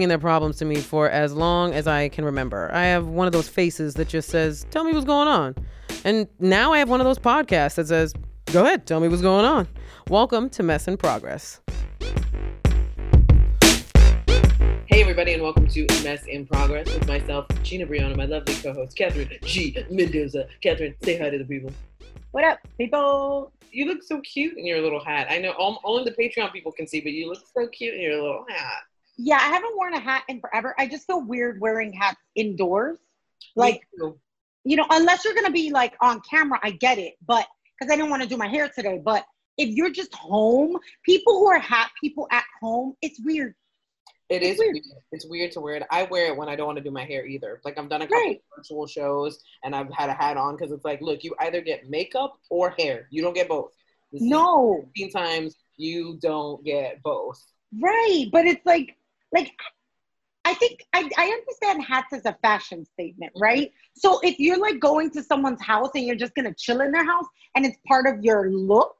bringing their problems to me for as long as I can remember. I have one of those faces that just says, Tell me what's going on. And now I have one of those podcasts that says, Go ahead, tell me what's going on. Welcome to Mess in Progress. Hey, everybody, and welcome to Mess in Progress with myself, Gina Brillon, my lovely co host, Catherine G. Mendoza. Catherine, say hi to the people. What up, people? You look so cute in your little hat. I know only the Patreon people can see, but you look so cute in your little hat. Yeah, I haven't worn a hat in forever. I just feel weird wearing hats indoors. Like, you know, unless you're gonna be like on camera, I get it, but because I didn't want to do my hair today. But if you're just home, people who are hat people at home, it's weird. It it's is weird. weird. It's weird to wear it. I wear it when I don't want to do my hair either. Like I've done a couple right. virtual shows and I've had a hat on because it's like, look, you either get makeup or hair. You don't get both. This no. Sometimes you don't get both. Right, but it's like, like I think I, I understand hats as a fashion statement, mm-hmm. right? So if you're like going to someone's house and you're just gonna chill in their house and it's part of your look,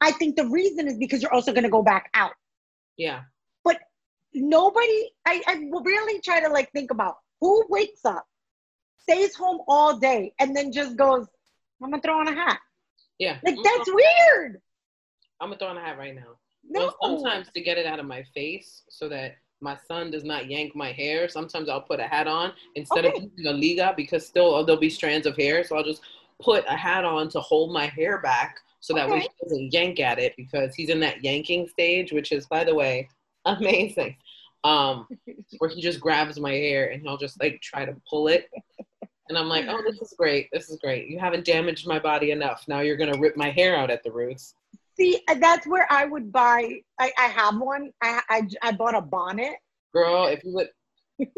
I think the reason is because you're also gonna go back out. Yeah But nobody I, I really try to like think about who wakes up stays home all day and then just goes i'm gonna throw on a hat yeah like that's weird i'm gonna throw on a hat right now no. Well, sometimes to get it out of my face so that my son does not yank my hair sometimes i'll put a hat on instead okay. of using a liga because still oh, there'll be strands of hair so i'll just put a hat on to hold my hair back so that okay. way he doesn't yank at it because he's in that yanking stage which is by the way amazing. Um, where he just grabs my hair and he'll just like try to pull it. And I'm like, oh, this is great. This is great. You haven't damaged my body enough. Now you're going to rip my hair out at the roots. See, uh, that's where I would buy. I, I have one. I, I, I bought a bonnet. Girl, if you would.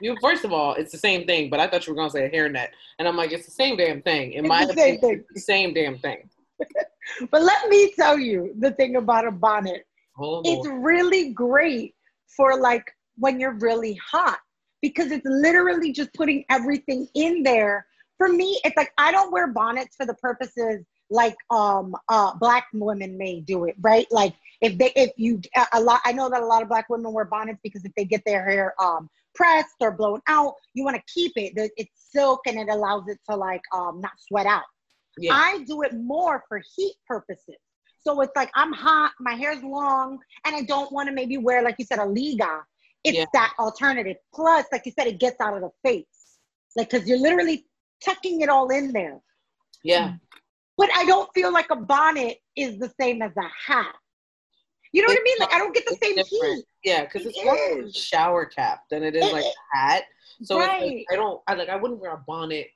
you first of all, it's the same thing, but I thought you were gonna say a hairnet, and I'm like, it's the same damn thing. In it's my the same opinion, thing. The same damn thing. but let me tell you the thing about a bonnet Oh, it's really great for like when you're really hot because it's literally just putting everything in there. For me, it's like I don't wear bonnets for the purposes like um uh black women may do it, right? Like if they if you a lot I know that a lot of black women wear bonnets because if they get their hair um pressed or blown out, you want to keep it. It's silk and it allows it to like um not sweat out. Yeah. I do it more for heat purposes. So it's like I'm hot, my hair's long, and I don't want to maybe wear, like you said, a liga. It's yeah. that alternative. Plus, like you said, it gets out of the face. Like, because you're literally tucking it all in there. Yeah. But I don't feel like a bonnet is the same as a hat. You know it's what I mean? Like, I don't get the same different. heat. Yeah, because it's more like a shower cap than it is it, like a hat. So right. like, I don't, I like, I wouldn't wear a bonnet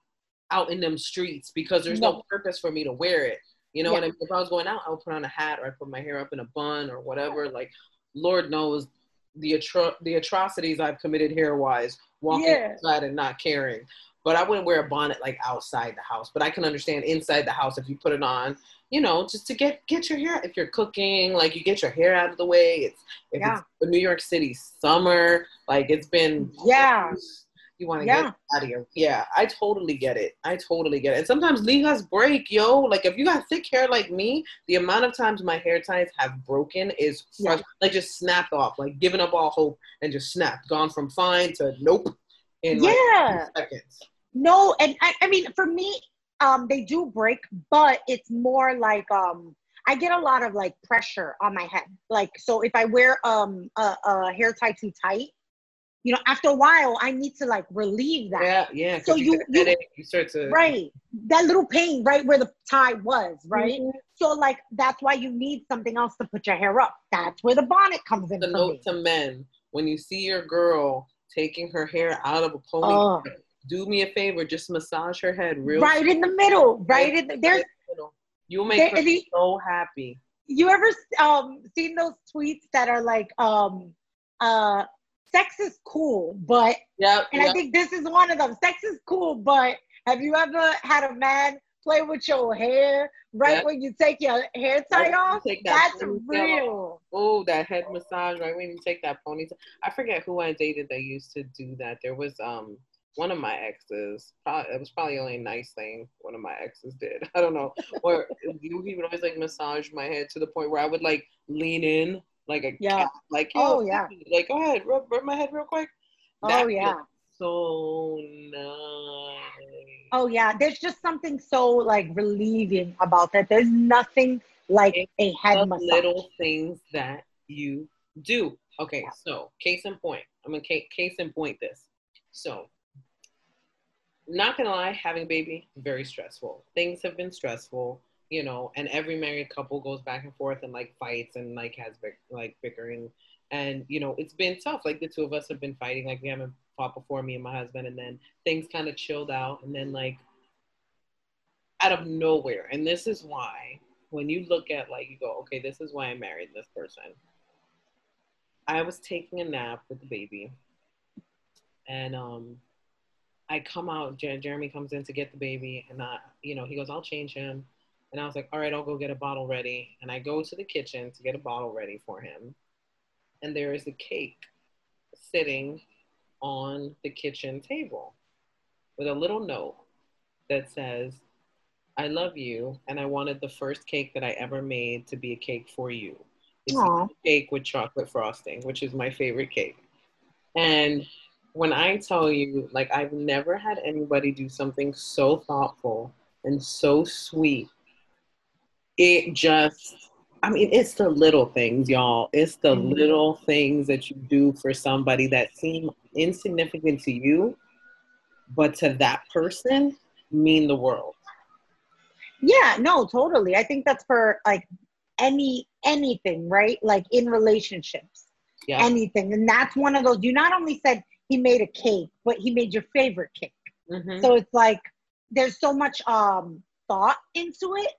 out in them streets because there's no, no purpose for me to wear it. You know yeah. what I mean? If I was going out, I would put on a hat or I put my hair up in a bun or whatever. Like, Lord knows the atro- the atrocities I've committed hair wise, walking yeah. outside and not caring. But I wouldn't wear a bonnet like outside the house. But I can understand inside the house if you put it on, you know, just to get get your hair. If you're cooking, like you get your hair out of the way. It's if yeah. it's New York City summer, like it's been yeah you want to yeah. get out of here. Yeah, I totally get it. I totally get it. And sometimes ligas break, yo. Like if you got thick hair like me, the amount of times my hair ties have broken is yeah. like just snapped off, like giving up all hope and just snapped, gone from fine to nope in like yeah. seconds. No, and I, I mean for me, um, they do break, but it's more like um I get a lot of like pressure on my head. Like so if I wear um a, a hair tie too tight, you know, after a while, I need to like relieve that. Yeah, yeah. So you, you, you, you start to right that little pain right where the tie was, right? Mm-hmm. So like that's why you need something else to put your hair up. That's where the bonnet comes in. The note me. to men: when you see your girl taking her hair out of a pony, uh, do me a favor, just massage her head real right in the middle, right, right in the, there's. You'll make there, her so happy. You ever um seen those tweets that are like um uh sex is cool, but yeah, and yep. I think this is one of them. Sex is cool, but have you ever had a man play with your hair right yep. when you take your hair tie off? That That's real. Oh, that head massage right when you take that ponytail. I forget who I dated that used to do that. There was um one of my exes. Probably, it was probably only a nice thing one of my exes did. I don't know. Or he would always like massage my head to the point where I would like lean in like a yeah. cat. Like, oh yeah, like go ahead, rub, rub my head real quick. Oh, that oh yeah, so nice. Oh yeah, there's just something so like relieving about that. There's nothing like it's a head massage. Little things that you do. Okay, so case in point, I'm gonna case in point this. So, not gonna lie, having a baby very stressful. Things have been stressful, you know, and every married couple goes back and forth and like fights and like has like bickering, and you know it's been tough. Like the two of us have been fighting, like we haven't fought before me and my husband, and then things kind of chilled out, and then like out of nowhere, and this is why when you look at like you go, okay, this is why I married this person. I was taking a nap with the baby, and um, I come out. Jer- Jeremy comes in to get the baby, and I, you know, he goes, "I'll change him," and I was like, "All right, I'll go get a bottle ready." And I go to the kitchen to get a bottle ready for him, and there is a cake sitting on the kitchen table with a little note that says, I love you, and I wanted the first cake that I ever made to be a cake for you. It's a cake with chocolate frosting, which is my favorite cake. And when I tell you, like, I've never had anybody do something so thoughtful and so sweet, it just, I mean, it's the little things, y'all. It's the mm-hmm. little things that you do for somebody that seem insignificant to you, but to that person mean the world. Yeah, no, totally. I think that's for like any anything, right? Like in relationships. Yeah. Anything. And that's one of those you not only said he made a cake, but he made your favorite cake. Mm-hmm. So it's like there's so much um thought into it,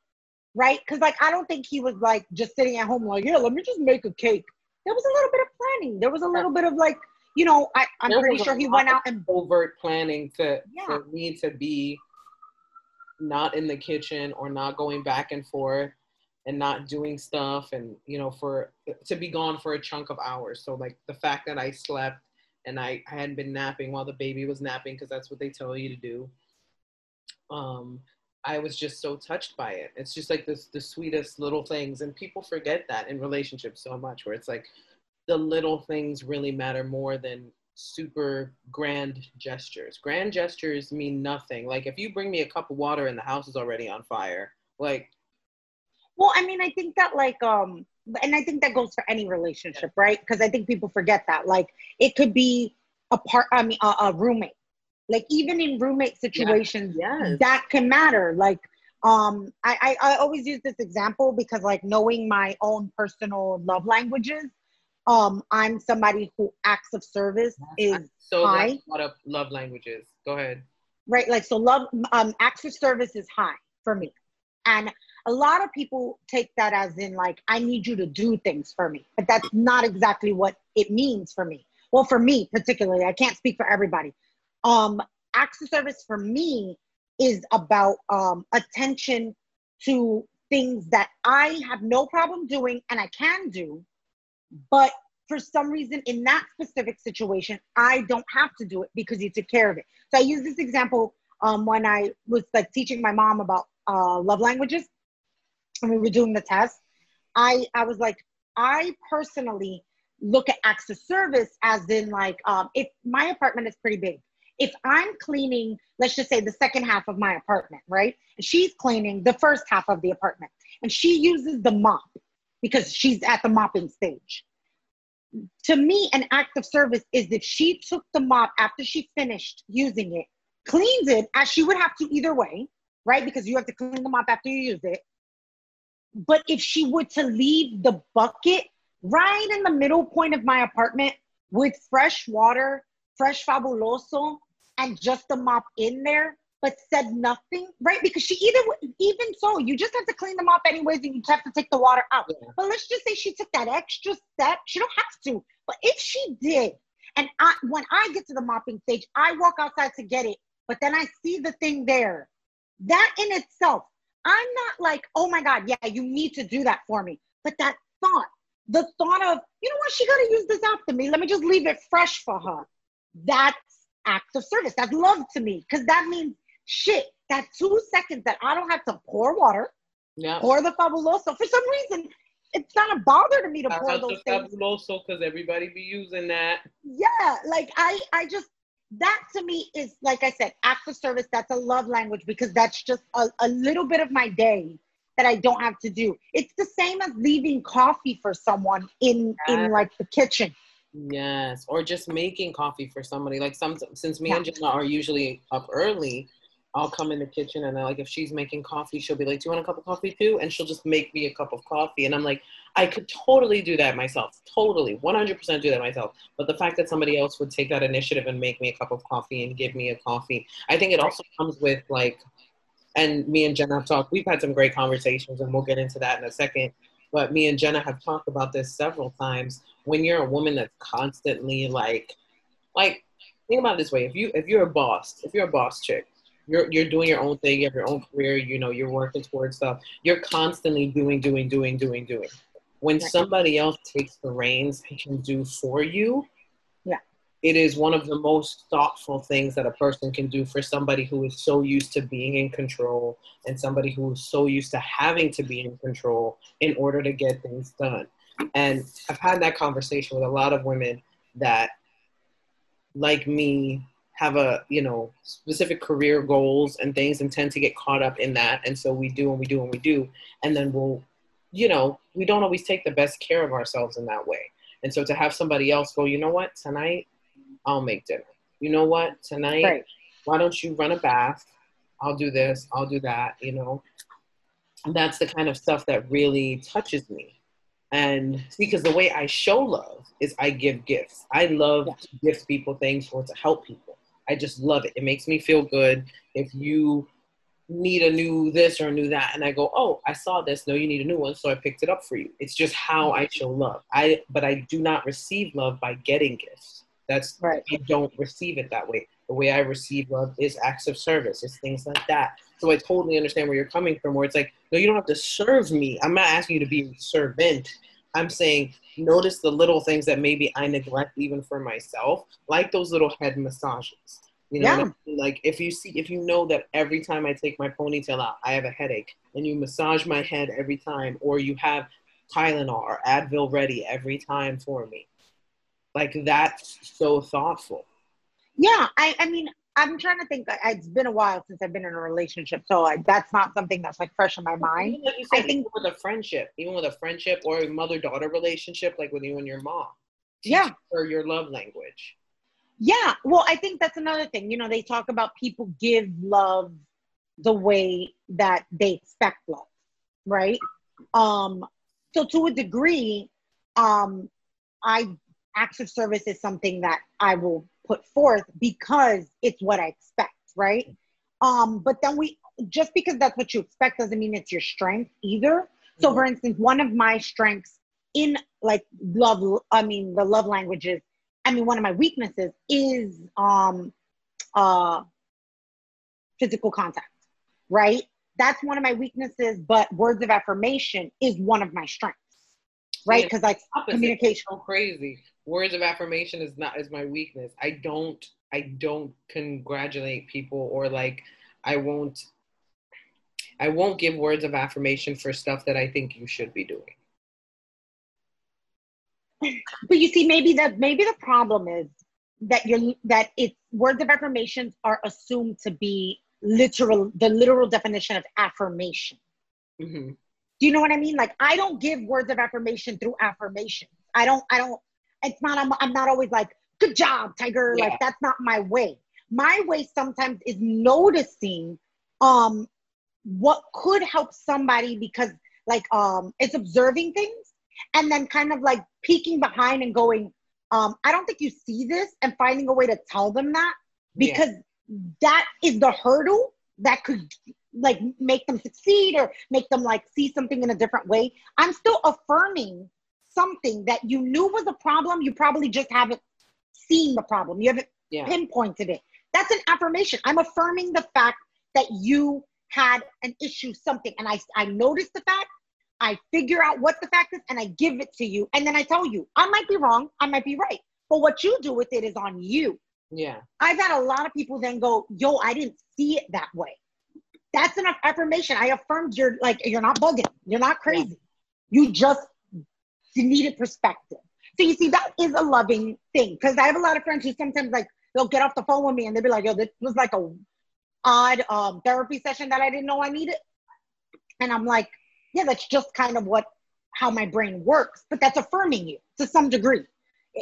right? Because like I don't think he was like just sitting at home like, yeah, let me just make a cake. There was a little bit of planning. There was a little bit of like you know, I, I'm there pretty sure he went out and overt planning to yeah. for me to be not in the kitchen or not going back and forth and not doing stuff and you know for to be gone for a chunk of hours so like the fact that i slept and i, I hadn't been napping while the baby was napping because that's what they tell you to do um i was just so touched by it it's just like this the sweetest little things and people forget that in relationships so much where it's like the little things really matter more than super grand gestures. Grand gestures mean nothing. Like if you bring me a cup of water and the house is already on fire, like well, I mean, I think that like um and I think that goes for any relationship, right? Because I think people forget that. Like it could be a part I mean a, a roommate. Like even in roommate situations, yes. that can matter. Like um I, I, I always use this example because like knowing my own personal love languages um, I'm somebody who acts of service is so high. What of love languages? Go ahead. Right, like so, love um, acts of service is high for me, and a lot of people take that as in like I need you to do things for me, but that's not exactly what it means for me. Well, for me particularly, I can't speak for everybody. Um, acts of service for me is about um, attention to things that I have no problem doing and I can do, but for some reason, in that specific situation, I don't have to do it because you took care of it. So I use this example um, when I was like teaching my mom about uh, love languages, and we were doing the test. I I was like, I personally look at acts of service as in like um, if my apartment is pretty big. If I'm cleaning, let's just say the second half of my apartment, right? And she's cleaning the first half of the apartment, and she uses the mop because she's at the mopping stage. To me, an act of service is if she took the mop after she finished using it, cleans it as she would have to either way, right? Because you have to clean the mop after you use it. But if she were to leave the bucket right in the middle point of my apartment with fresh water, fresh fabuloso, and just the mop in there, but said nothing, right? Because she either, even so, you just have to clean them up anyways, and you have to take the water out. Yeah. But let's just say she took that extra step. She don't have to, but if she did, and I, when I get to the mopping stage, I walk outside to get it, but then I see the thing there. That in itself, I'm not like, oh my God, yeah, you need to do that for me. But that thought, the thought of, you know what, she got to use this after me. Let me just leave it fresh for her. That's act of service. That's love to me because that means shit, that two seconds that I don't have to pour water, yeah. pour the fabuloso. For some reason, it's not a bother to me to pour those things. Fabuloso because everybody be using that. Yeah, like I, I just that to me is like I said, act of service. That's a love language because that's just a, a little bit of my day that I don't have to do. It's the same as leaving coffee for someone in in like the kitchen. Yes, or just making coffee for somebody. Like some since me yeah. and Jenna are usually up early, I'll come in the kitchen and I like if she's making coffee, she'll be like, "Do you want a cup of coffee too?" And she'll just make me a cup of coffee, and I'm like, I could totally do that myself, totally, 100% do that myself. But the fact that somebody else would take that initiative and make me a cup of coffee and give me a coffee, I think it also comes with like, and me and Jenna have talked. We've had some great conversations, and we'll get into that in a second. But me and Jenna have talked about this several times. When you're a woman that's constantly like, like, think about it this way: if you if you're a boss, if you're a boss chick, you're you're doing your own thing, you have your own career, you know, you're working towards stuff. You're constantly doing, doing, doing, doing, doing. When somebody else takes the reins and can do for you, yeah, it is one of the most thoughtful things that a person can do for somebody who is so used to being in control and somebody who is so used to having to be in control in order to get things done. And I've had that conversation with a lot of women that, like me, have a you know specific career goals and things and tend to get caught up in that. And so we do and we do and we do. And then we'll you know we don't always take the best care of ourselves in that way. And so to have somebody else go you know what? Tonight i'll make dinner. You know what? Tonight right. why don't you run a bath? I'll do this. I'll do that you know? And that's the kind of stuff that really touches me. And because the way i show love is i give gifts. I love yeah. to gift people things or to help people I just love it. It makes me feel good. If you need a new this or a new that, and I go, oh, I saw this. No, you need a new one, so I picked it up for you. It's just how I show love. I but I do not receive love by getting gifts. That's right. I don't receive it that way. The way I receive love is acts of service. It's things like that. So I totally understand where you're coming from. Where it's like, no, you don't have to serve me. I'm not asking you to be a servant. I'm saying notice the little things that maybe I neglect even for myself, like those little head massages. You know, yeah. I mean? like if you see, if you know that every time I take my ponytail out, I have a headache, and you massage my head every time, or you have Tylenol or Advil ready every time for me, like that's so thoughtful. Yeah, I, I mean, I'm trying to think. It's been a while since I've been in a relationship, so like, that's not something that's like fresh in my mind. Like said, I think with a friendship, even with a friendship or a mother-daughter relationship, like with you and your mom, yeah, or your love language. Yeah, well, I think that's another thing. You know, they talk about people give love the way that they expect love, right? Um, so to a degree, um, I acts of service is something that I will put forth because it's what I expect, right? Um, but then we just because that's what you expect doesn't mean it's your strength either. So, for instance, one of my strengths in like love, I mean, the love languages, I mean, one of my weaknesses is um, uh, physical contact, right? That's one of my weaknesses, but words of affirmation is one of my strengths, right? Because like communication. So crazy words of affirmation is not is my weakness. I don't I don't congratulate people or like I won't I won't give words of affirmation for stuff that I think you should be doing. But you see, maybe the maybe the problem is that you're that it's words of affirmations are assumed to be literal the literal definition of affirmation. Mm-hmm. Do you know what I mean? Like I don't give words of affirmation through affirmation. I don't I don't it's not I'm, I'm not always like good job tiger yeah. like that's not my way my way sometimes is noticing um what could help somebody because like um it's observing things and then kind of like peeking behind and going um i don't think you see this and finding a way to tell them that because yeah. that is the hurdle that could like make them succeed or make them like see something in a different way i'm still affirming something that you knew was a problem, you probably just haven't seen the problem. You haven't yeah. pinpointed it. That's an affirmation. I'm affirming the fact that you had an issue, something, and I, I noticed the fact, I figure out what the fact is, and I give it to you. And then I tell you, I might be wrong, I might be right. But what you do with it is on you. Yeah. I've had a lot of people then go, yo, I didn't see it that way. That's enough affirmation. I affirmed you're like, you're not bugging. You're not crazy. Yeah. You just needed perspective. So you see, that is a loving thing because I have a lot of friends who sometimes like they'll get off the phone with me and they'll be like, "Yo, this was like a odd um, therapy session that I didn't know I needed," and I'm like, "Yeah, that's just kind of what how my brain works, but that's affirming you to some degree."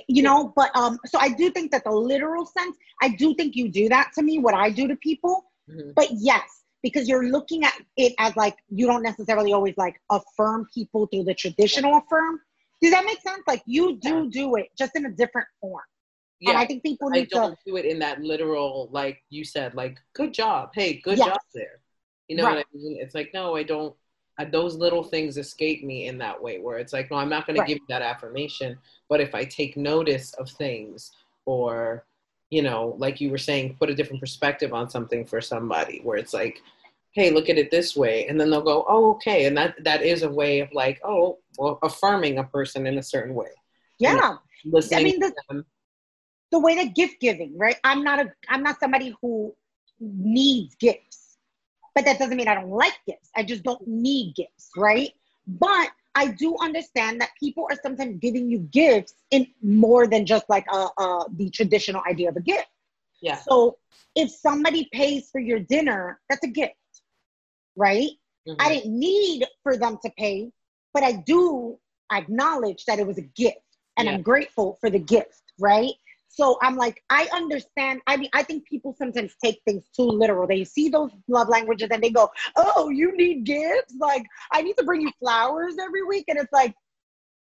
You know, but um, so I do think that the literal sense, I do think you do that to me, what I do to people. Mm-hmm. But yes, because you're looking at it as like you don't necessarily always like affirm people through the traditional affirm. Does that make sense? Like you do yeah. do it just in a different form. Yeah, and I think people need I don't to do it in that literal, like you said, like good job, hey, good yes. job there. You know right. what I mean? It's like no, I don't. I, those little things escape me in that way, where it's like, no, I'm not going right. to give you that affirmation. But if I take notice of things, or you know, like you were saying, put a different perspective on something for somebody, where it's like, hey, look at it this way, and then they'll go, oh, okay, and that that is a way of like, oh, well, affirming a person in a certain way. Yeah, you know, listening. I mean, the, the way that gift giving, right? I'm not a, I'm not somebody who needs gifts, but that doesn't mean I don't like gifts. I just don't need gifts, right? But I do understand that people are sometimes giving you gifts in more than just like a, a the traditional idea of a gift. Yeah. So if somebody pays for your dinner, that's a gift right? Mm-hmm. I didn't need for them to pay, but I do acknowledge that it was a gift and yeah. I'm grateful for the gift, right? So I'm like, I understand. I mean, I think people sometimes take things too literal. They see those love languages and they go, Oh, you need gifts? Like, I need to bring you flowers every week. And it's like,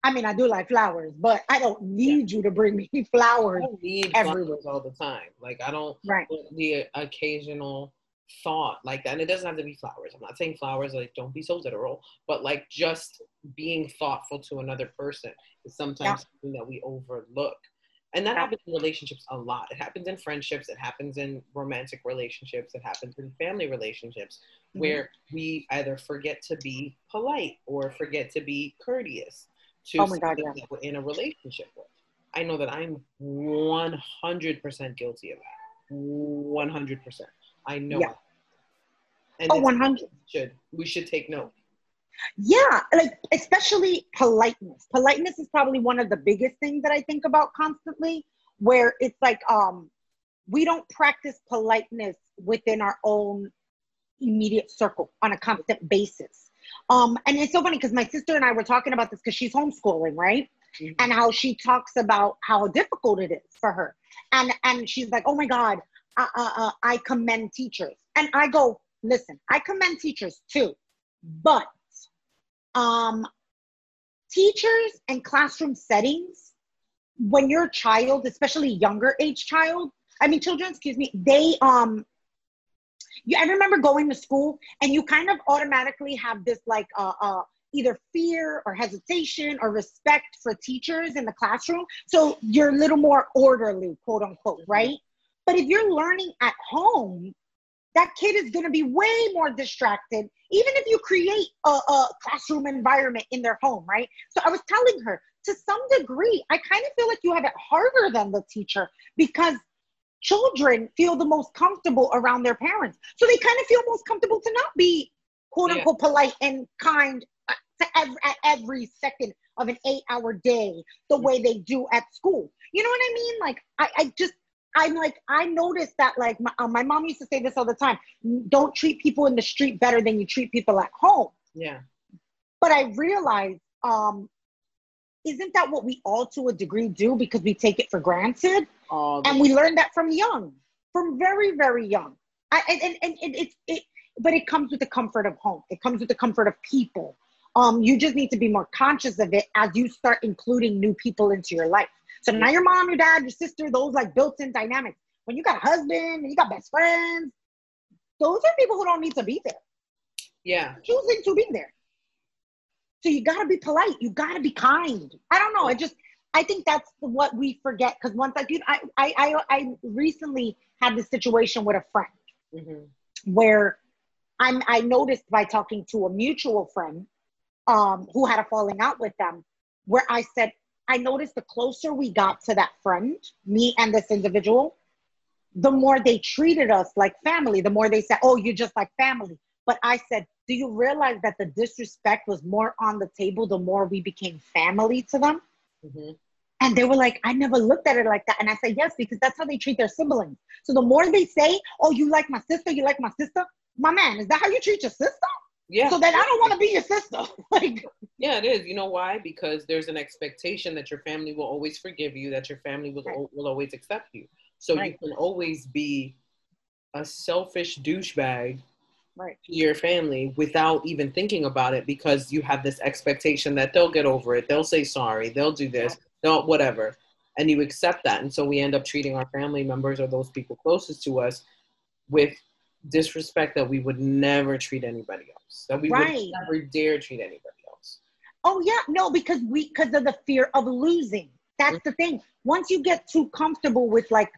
I mean, I do like flowers, but I don't need yeah. you to bring me flowers. I need flowers all the time. Like, I don't right. the occasional thought like that. And it doesn't have to be flowers. I'm not saying flowers, like, don't be so literal, but like just being thoughtful to another person is sometimes yeah. something that we overlook. And that yeah. happens in relationships a lot. It happens in friendships, it happens in romantic relationships, it happens in family relationships mm-hmm. where we either forget to be polite or forget to be courteous to oh my God, yeah. that we're in a relationship with. I know that I'm 100% guilty of that. 100%. I know. Yeah. And oh, 100. Should we should take note. Yeah, like especially politeness. Politeness is probably one of the biggest things that I think about constantly where it's like um we don't practice politeness within our own immediate circle on a constant basis. Um, and it's so funny because my sister and I were talking about this because she's homeschooling, right? Mm-hmm. And how she talks about how difficult it is for her. And and she's like, oh my God, uh, uh, uh, I commend teachers. And I go, listen, I commend teachers too, but um, teachers and classroom settings, when you're a child, especially younger age child, I mean children, excuse me, they um you I remember going to school and you kind of automatically have this like uh uh either fear or hesitation or respect for teachers in the classroom. So you're a little more orderly, quote unquote, right? But if you're learning at home, that kid is going to be way more distracted, even if you create a, a, classroom environment in their home, right? So I was telling her, to some degree, I kind of feel like you have it harder than the teacher because children feel the most comfortable around their parents. So they kind of feel most comfortable to not be quote unquote yeah. polite and kind uh, to every, at every second of an eight hour day the way they do at school. You know what I mean? Like, I, I just, I'm like, I noticed that, like, my, uh, my mom used to say this all the time don't treat people in the street better than you treat people at home. Yeah. But I realized, um, isn't that what we all to a degree do because we take it for granted? Oh, and we learn that from young, from very, very young. I, and, and, and it's, it, but it comes with the comfort of home. It comes with the comfort of people. Um, you just need to be more conscious of it as you start including new people into your life. So now your mom, your dad, your sister, those like built-in dynamics. When you got a husband and you got best friends, those are people who don't need to be there. Yeah. Choosing to be there. So you gotta be polite. You gotta be kind. I don't know. I just I think that's what we forget because once I do, I, I I I recently had this situation with a friend mm-hmm. where I'm I noticed by talking to a mutual friend um, who had a falling out with them, where I said, I noticed the closer we got to that friend, me and this individual, the more they treated us like family, the more they said, Oh, you're just like family. But I said, do you realize that the disrespect was more on the table the more we became family to them? Mm-hmm. And they were like, I never looked at it like that. And I said, yes, because that's how they treat their siblings. So the more they say, oh, you like my sister, you like my sister, my man, is that how you treat your sister? Yeah. So then I don't want to be your sister. like Yeah, it is. You know why? Because there's an expectation that your family will always forgive you, that your family will, right. will always accept you. So right. you can always be a selfish douchebag right. to your family without even thinking about it because you have this expectation that they'll get over it, they'll say sorry, they'll do this, they'll whatever. And you accept that. And so we end up treating our family members or those people closest to us with disrespect that we would never treat anybody else. That we right. would never dare treat anybody else. Oh yeah, no, because we because of the fear of losing. That's mm-hmm. the thing. Once you get too comfortable with like,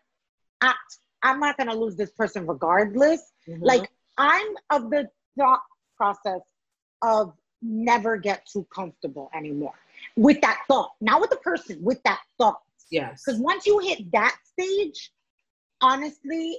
I, I'm not gonna lose this person regardless. Mm-hmm. Like I'm of the thought process of never get too comfortable anymore with that thought, not with the person, with that thought. Yes. Because once you hit that stage, honestly,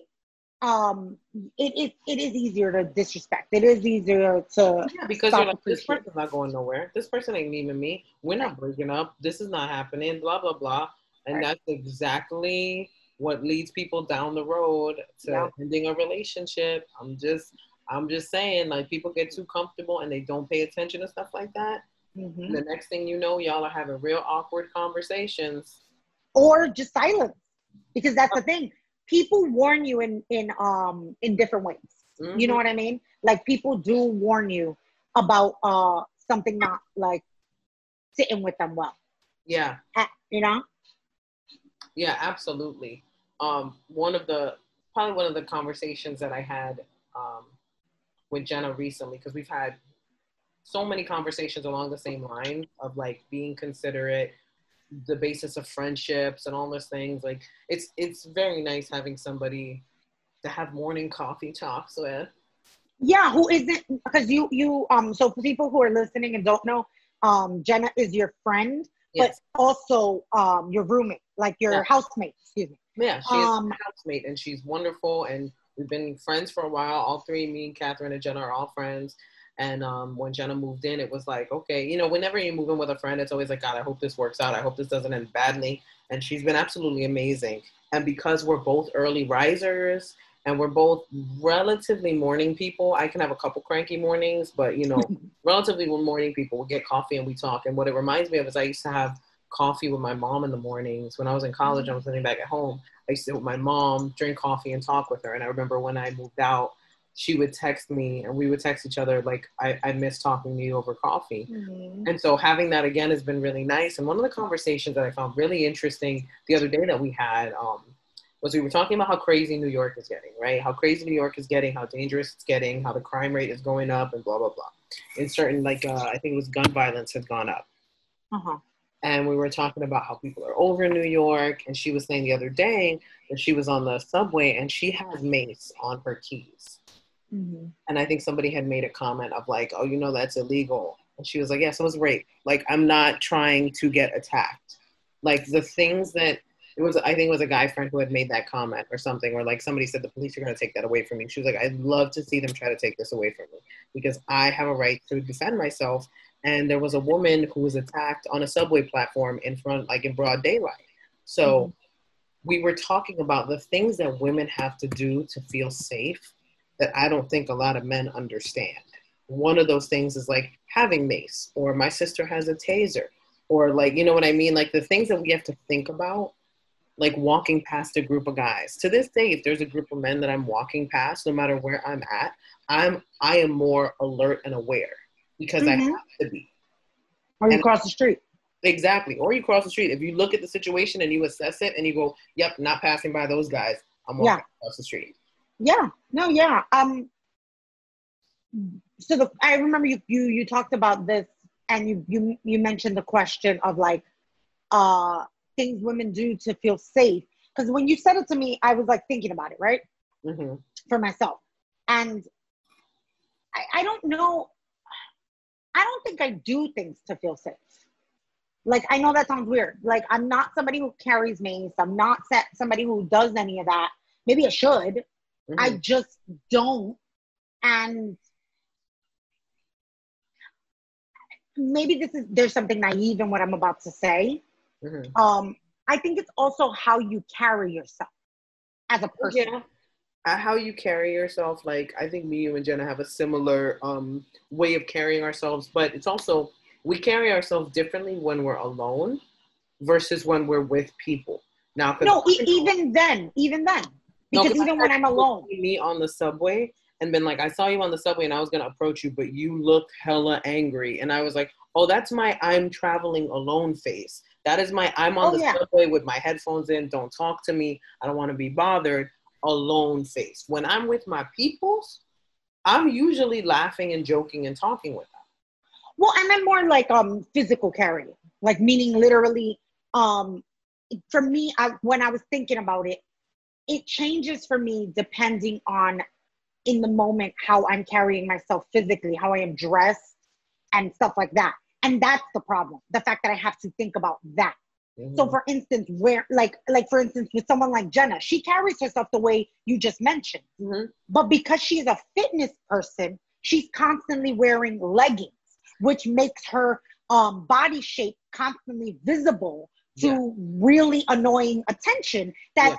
um, it is it is easier to disrespect. It is easier to yeah because you're like this person's not going nowhere. This person ain't leaving me. We're not breaking up. This is not happening. Blah blah blah. And right. that's exactly what leads people down the road to yeah. ending a relationship. I'm just I'm just saying, like people get too comfortable and they don't pay attention to stuff like that. Mm-hmm. The next thing you know, y'all are having real awkward conversations. Or just silence. Because that's the thing. People warn you in in um in different ways. Mm-hmm. You know mm-hmm. what I mean? Like people do warn you about uh something not like sitting with them well. Yeah. You know? Yeah, absolutely um, one of the probably one of the conversations that I had um, with Jenna recently because we've had so many conversations along the same line of like being considerate, the basis of friendships and all those things. Like it's it's very nice having somebody to have morning coffee talks with. Yeah, who isn't because you you um so for people who are listening and don't know, um Jenna is your friend, yes. but also um your roommate, like your yeah. housemate, excuse me. Yeah, she's um, housemate and she's wonderful. And we've been friends for a while. All three, me and Catherine and Jenna are all friends. And um, when Jenna moved in, it was like, okay, you know, whenever you move in with a friend, it's always like, God, I hope this works out. I hope this doesn't end badly. And she's been absolutely amazing. And because we're both early risers and we're both relatively morning people, I can have a couple cranky mornings, but you know, relatively morning people, we get coffee and we talk. And what it reminds me of is I used to have coffee with my mom in the mornings. When I was in college, I was living back at home. I used to sit with my mom, drink coffee, and talk with her. And I remember when I moved out, she would text me and we would text each other like I, I miss talking to you over coffee. Mm-hmm. And so having that again has been really nice. And one of the conversations that I found really interesting the other day that we had um, was we were talking about how crazy New York is getting, right? How crazy New York is getting, how dangerous it's getting, how the crime rate is going up, and blah blah blah. In certain like uh, I think it was gun violence has gone up. Uh-huh and we were talking about how people are over in New York. And she was saying the other day that she was on the subway and she has mace on her keys. Mm-hmm. And I think somebody had made a comment of like, oh, you know, that's illegal. And she was like, yes, it was rape. Like, I'm not trying to get attacked. Like, the things that it was, I think it was a guy friend who had made that comment or something, or like somebody said the police are going to take that away from me. She was like, I'd love to see them try to take this away from me because I have a right to defend myself and there was a woman who was attacked on a subway platform in front, like in broad daylight. So mm-hmm. we were talking about the things that women have to do to feel safe that I don't think a lot of men understand. One of those things is like having mace, or my sister has a taser, or like, you know what I mean? Like the things that we have to think about, like walking past a group of guys. To this day, if there's a group of men that I'm walking past, no matter where I'm at, I'm I am more alert and aware because mm-hmm. I have to be. Or you and cross the street. Exactly. Or you cross the street. If you look at the situation and you assess it and you go, yep, not passing by those guys, I'm walking yeah. across the street. Yeah. No, yeah. Um so the I remember you you you talked about this and you you you mentioned the question of like uh things women do to feel safe. Because when you said it to me, I was like thinking about it, right? Mm-hmm. For myself. And I, I don't know I don't think I do things to feel safe. Like I know that sounds weird. Like I'm not somebody who carries mace. I'm not set somebody who does any of that. Maybe I should. Mm-hmm. I just don't. And maybe this is there's something naive in what I'm about to say. Mm-hmm. Um, I think it's also how you carry yourself as a person. Yeah. Uh, how you carry yourself, like I think me, you, and Jenna have a similar um, way of carrying ourselves, but it's also we carry ourselves differently when we're alone versus when we're with people. Now, no, e- even then, even then, because no, even when I'm alone, me on the subway and been like, I saw you on the subway and I was gonna approach you, but you looked hella angry, and I was like, oh, that's my I'm traveling alone face. That is my I'm on oh, the yeah. subway with my headphones in. Don't talk to me. I don't want to be bothered. Alone face. When I'm with my peoples, I'm usually laughing and joking and talking with them. Well, and I'm more like um physical carrying, like meaning literally. Um, for me, I, when I was thinking about it, it changes for me depending on in the moment how I'm carrying myself physically, how I am dressed, and stuff like that. And that's the problem. The fact that I have to think about that. Mm-hmm. So for instance, where like like for instance with someone like Jenna, she carries herself the way you just mentioned. Mm-hmm. But because she's a fitness person, she's constantly wearing leggings, which makes her um, body shape constantly visible to yeah. really annoying attention that yeah.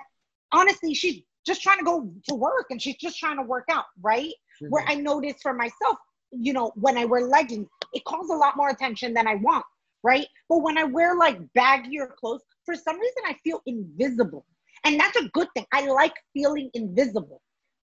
Honestly she's just trying to go to work and she's just trying to work out, right? Mm-hmm. Where I notice for myself, you know, when I wear leggings, it calls a lot more attention than I want, right? But when I wear like baggier clothes, for some reason I feel invisible. And that's a good thing. I like feeling invisible.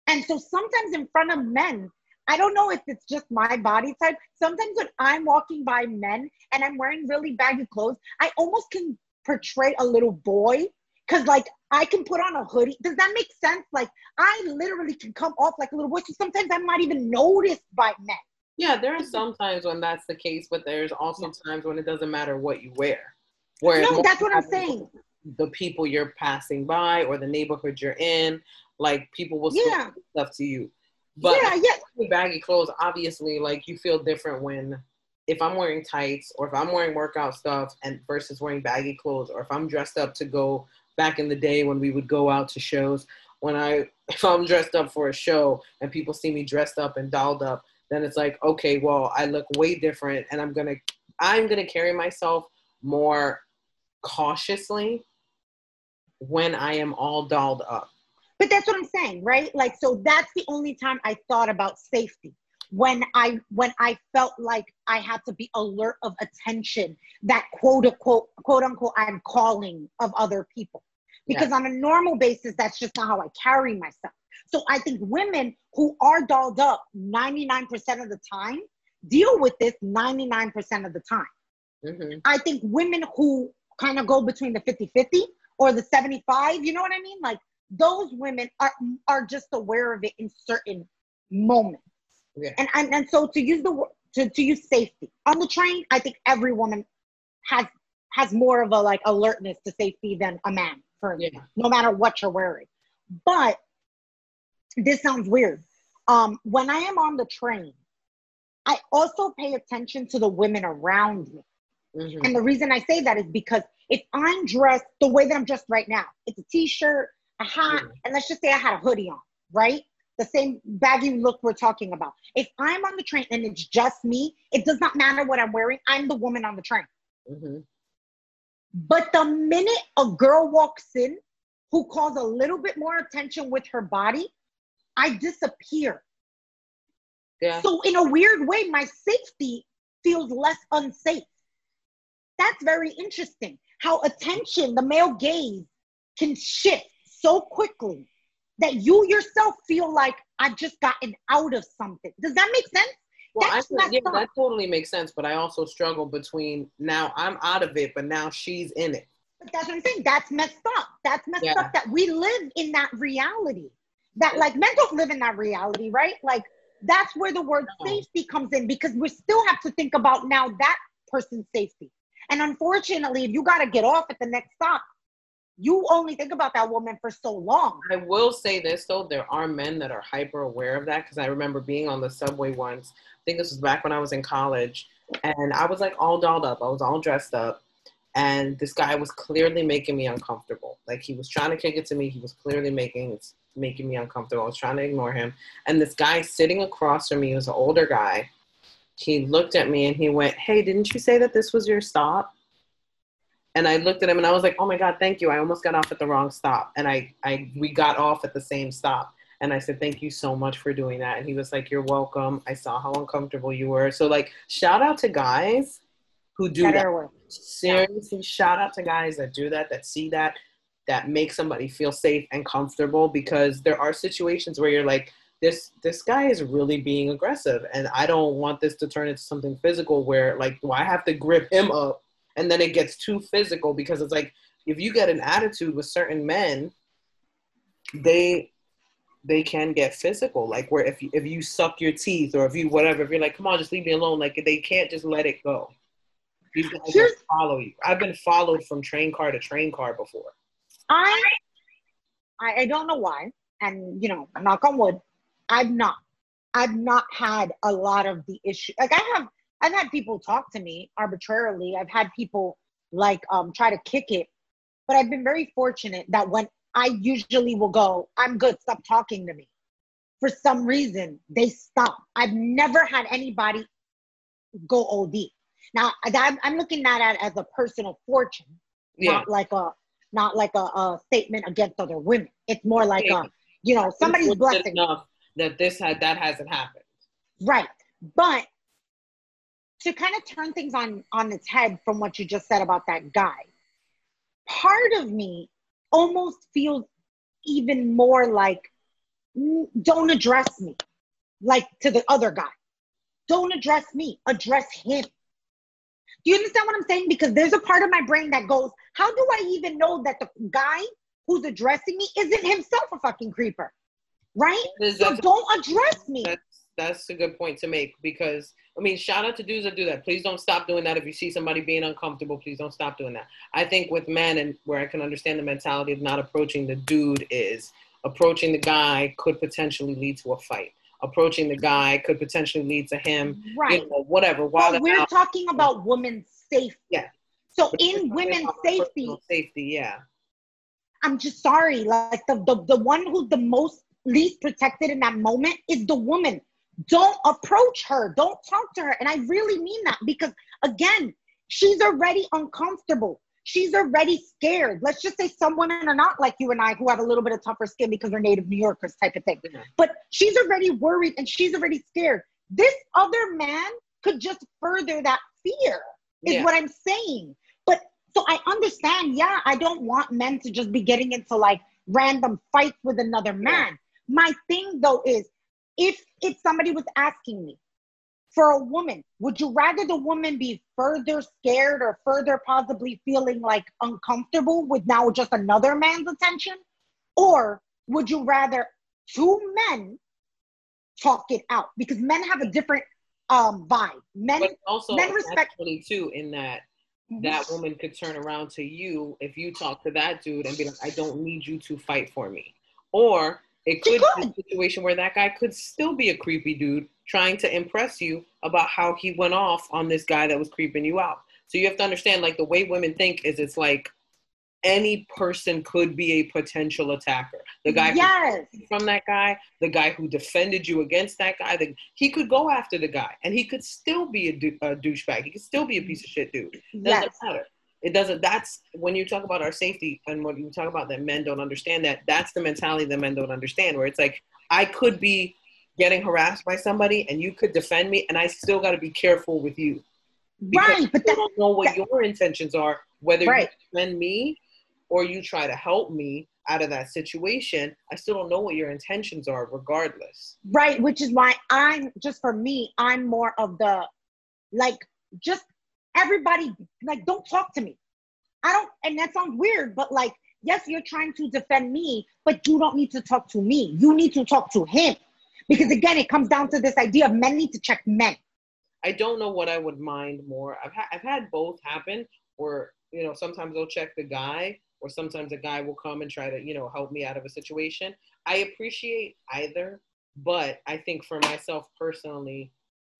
And so sometimes in front of men, I don't know if it's just my body type. Sometimes when I'm walking by men and I'm wearing really baggy clothes, I almost can portray a little boy because like I can put on a hoodie. Does that make sense? Like I literally can come off like a little boy. So sometimes I'm not even noticed by men. Yeah, there are some times when that's the case, but there's also times when it doesn't matter what you wear. Where no, that's what I'm saying. The people you're passing by or the neighborhood you're in, like people will yeah. stuff to you. But yeah, yeah. baggy clothes, obviously, like you feel different when if I'm wearing tights or if I'm wearing workout stuff and versus wearing baggy clothes or if I'm dressed up to go back in the day when we would go out to shows, when I if I'm dressed up for a show and people see me dressed up and dolled up, then it's like, okay, well, I look way different and I'm gonna I'm gonna carry myself more cautiously when I am all dolled up. But that's what I'm saying, right? Like so that's the only time I thought about safety when I when I felt like I had to be alert of attention that quote unquote quote unquote I'm calling of other people. Because yeah. on a normal basis, that's just not how I carry myself. So I think women who are dolled up 99% of the time deal with this 99% of the time. Mm-hmm. I think women who kind of go between the 50 50 or the 75, you know what I mean? Like those women are, are just aware of it in certain moments. Yeah. And, and and so to use the to, to use safety on the train, I think every woman has has more of a like alertness to safety than a man, for yeah. no matter what you're wearing. But this sounds weird. Um, when I am on the train, I also pay attention to the women around me. Mm-hmm. And the reason I say that is because if I'm dressed the way that I'm dressed right now, it's a t-shirt, a hat, and let's just say I had a hoodie on, right? The same baggy look we're talking about. If I'm on the train and it's just me, it does not matter what I'm wearing. I'm the woman on the train. Mm-hmm. But the minute a girl walks in who calls a little bit more attention with her body, I disappear. Yeah. So, in a weird way, my safety feels less unsafe. That's very interesting how attention, the male gaze, can shift so quickly that you yourself feel like I've just gotten out of something. Does that make sense? Well, That's I yeah, that totally makes sense. But I also struggle between now I'm out of it, but now she's in it. But that's what I'm saying. That's messed up. That's messed yeah. up that we live in that reality. That like men don't live in that reality, right? Like that's where the word no. safety comes in because we still have to think about now that person's safety. And unfortunately, if you got to get off at the next stop, you only think about that woman for so long. I will say this though, there are men that are hyper aware of that because I remember being on the subway once. I think this was back when I was in college, and I was like all dolled up. I was all dressed up, and this guy was clearly making me uncomfortable. Like he was trying to kick it to me. He was clearly making making me uncomfortable. I was trying to ignore him, and this guy sitting across from me was an older guy, he looked at me and he went, Hey, didn't you say that this was your stop? And I looked at him and I was like, Oh my God, thank you. I almost got off at the wrong stop. And I, I we got off at the same stop. And I said, Thank you so much for doing that. And he was like, You're welcome. I saw how uncomfortable you were. So like shout out to guys who do Better that. Work. Seriously, yeah. shout out to guys that do that, that see that, that make somebody feel safe and comfortable because there are situations where you're like, this this guy is really being aggressive and i don't want this to turn into something physical where like do i have to grip him up and then it gets too physical because it's like if you get an attitude with certain men they they can get physical like where if you, if you suck your teeth or if you whatever if you're like come on just leave me alone like they can't just let it go guys follow you i've been followed from train car to train car before i i don't know why and you know knock on wood I've not. I've not had a lot of the issue. Like I have, I've had people talk to me arbitrarily. I've had people like um try to kick it, but I've been very fortunate that when I usually will go, I'm good. Stop talking to me. For some reason, they stop. I've never had anybody go OD. Now I'm, I'm looking at it as a personal fortune, yeah. not like a not like a, a, statement against other women. It's more like a you know somebody's blessing. Enough that this had that hasn't happened. Right. But to kind of turn things on on its head from what you just said about that guy, part of me almost feels even more like don't address me like to the other guy. Don't address me, address him. Do you understand what I'm saying? Because there's a part of my brain that goes, How do I even know that the guy who's addressing me isn't himself a fucking creeper? right? So don't address me. That's, a good point to make because I mean, shout out to dudes that do that. Please don't stop doing that. If you see somebody being uncomfortable, please don't stop doing that. I think with men and where I can understand the mentality of not approaching the dude is approaching the guy could potentially lead to a fight. Approaching the guy could potentially lead to him, right? You know, whatever. While we're out, talking about women's safety. Yeah. So but in women's safety, safety, yeah. I'm just sorry. Like the, the the one who's the most least protected in that moment is the woman. Don't approach her. Don't talk to her. And I really mean that because, again, she's already uncomfortable. She's already scared. Let's just say some women are not like you and I who have a little bit of tougher skin because they're native New Yorkers type of thing. But she's already worried and she's already scared. This other man could just further that fear, is yeah. what I'm saying. But so I understand, yeah, I don't want men to just be getting into like random fights with another man. My thing though is if if somebody was asking me for a woman, would you rather the woman be further scared or further possibly feeling like uncomfortable with now just another man's attention? Or would you rather two men talk it out? Because men have a different um vibe. Men but also men respect too in that mm-hmm. that woman could turn around to you if you talk to that dude and be like, I don't need you to fight for me. Or it could be a situation where that guy could still be a creepy dude trying to impress you about how he went off on this guy that was creeping you out. So you have to understand, like the way women think is it's like any person could be a potential attacker. The guy yes. from that guy, the guy who defended you against that guy, the, he could go after the guy and he could still be a, a douchebag. He could still be a piece of shit dude. Doesn't yes. matter it doesn't that's when you talk about our safety and when you talk about that men don't understand that that's the mentality that men don't understand where it's like i could be getting harassed by somebody and you could defend me and i still got to be careful with you because right but I don't know what that, your intentions are whether right. you defend me or you try to help me out of that situation i still don't know what your intentions are regardless right which is why i'm just for me i'm more of the like just everybody like don't talk to me. I don't and that sounds weird but like yes you're trying to defend me but you don't need to talk to me. You need to talk to him. Because again it comes down to this idea of men need to check men. I don't know what i would mind more. I've, ha- I've had both happen where you know sometimes they'll check the guy or sometimes a guy will come and try to you know help me out of a situation. I appreciate either but i think for myself personally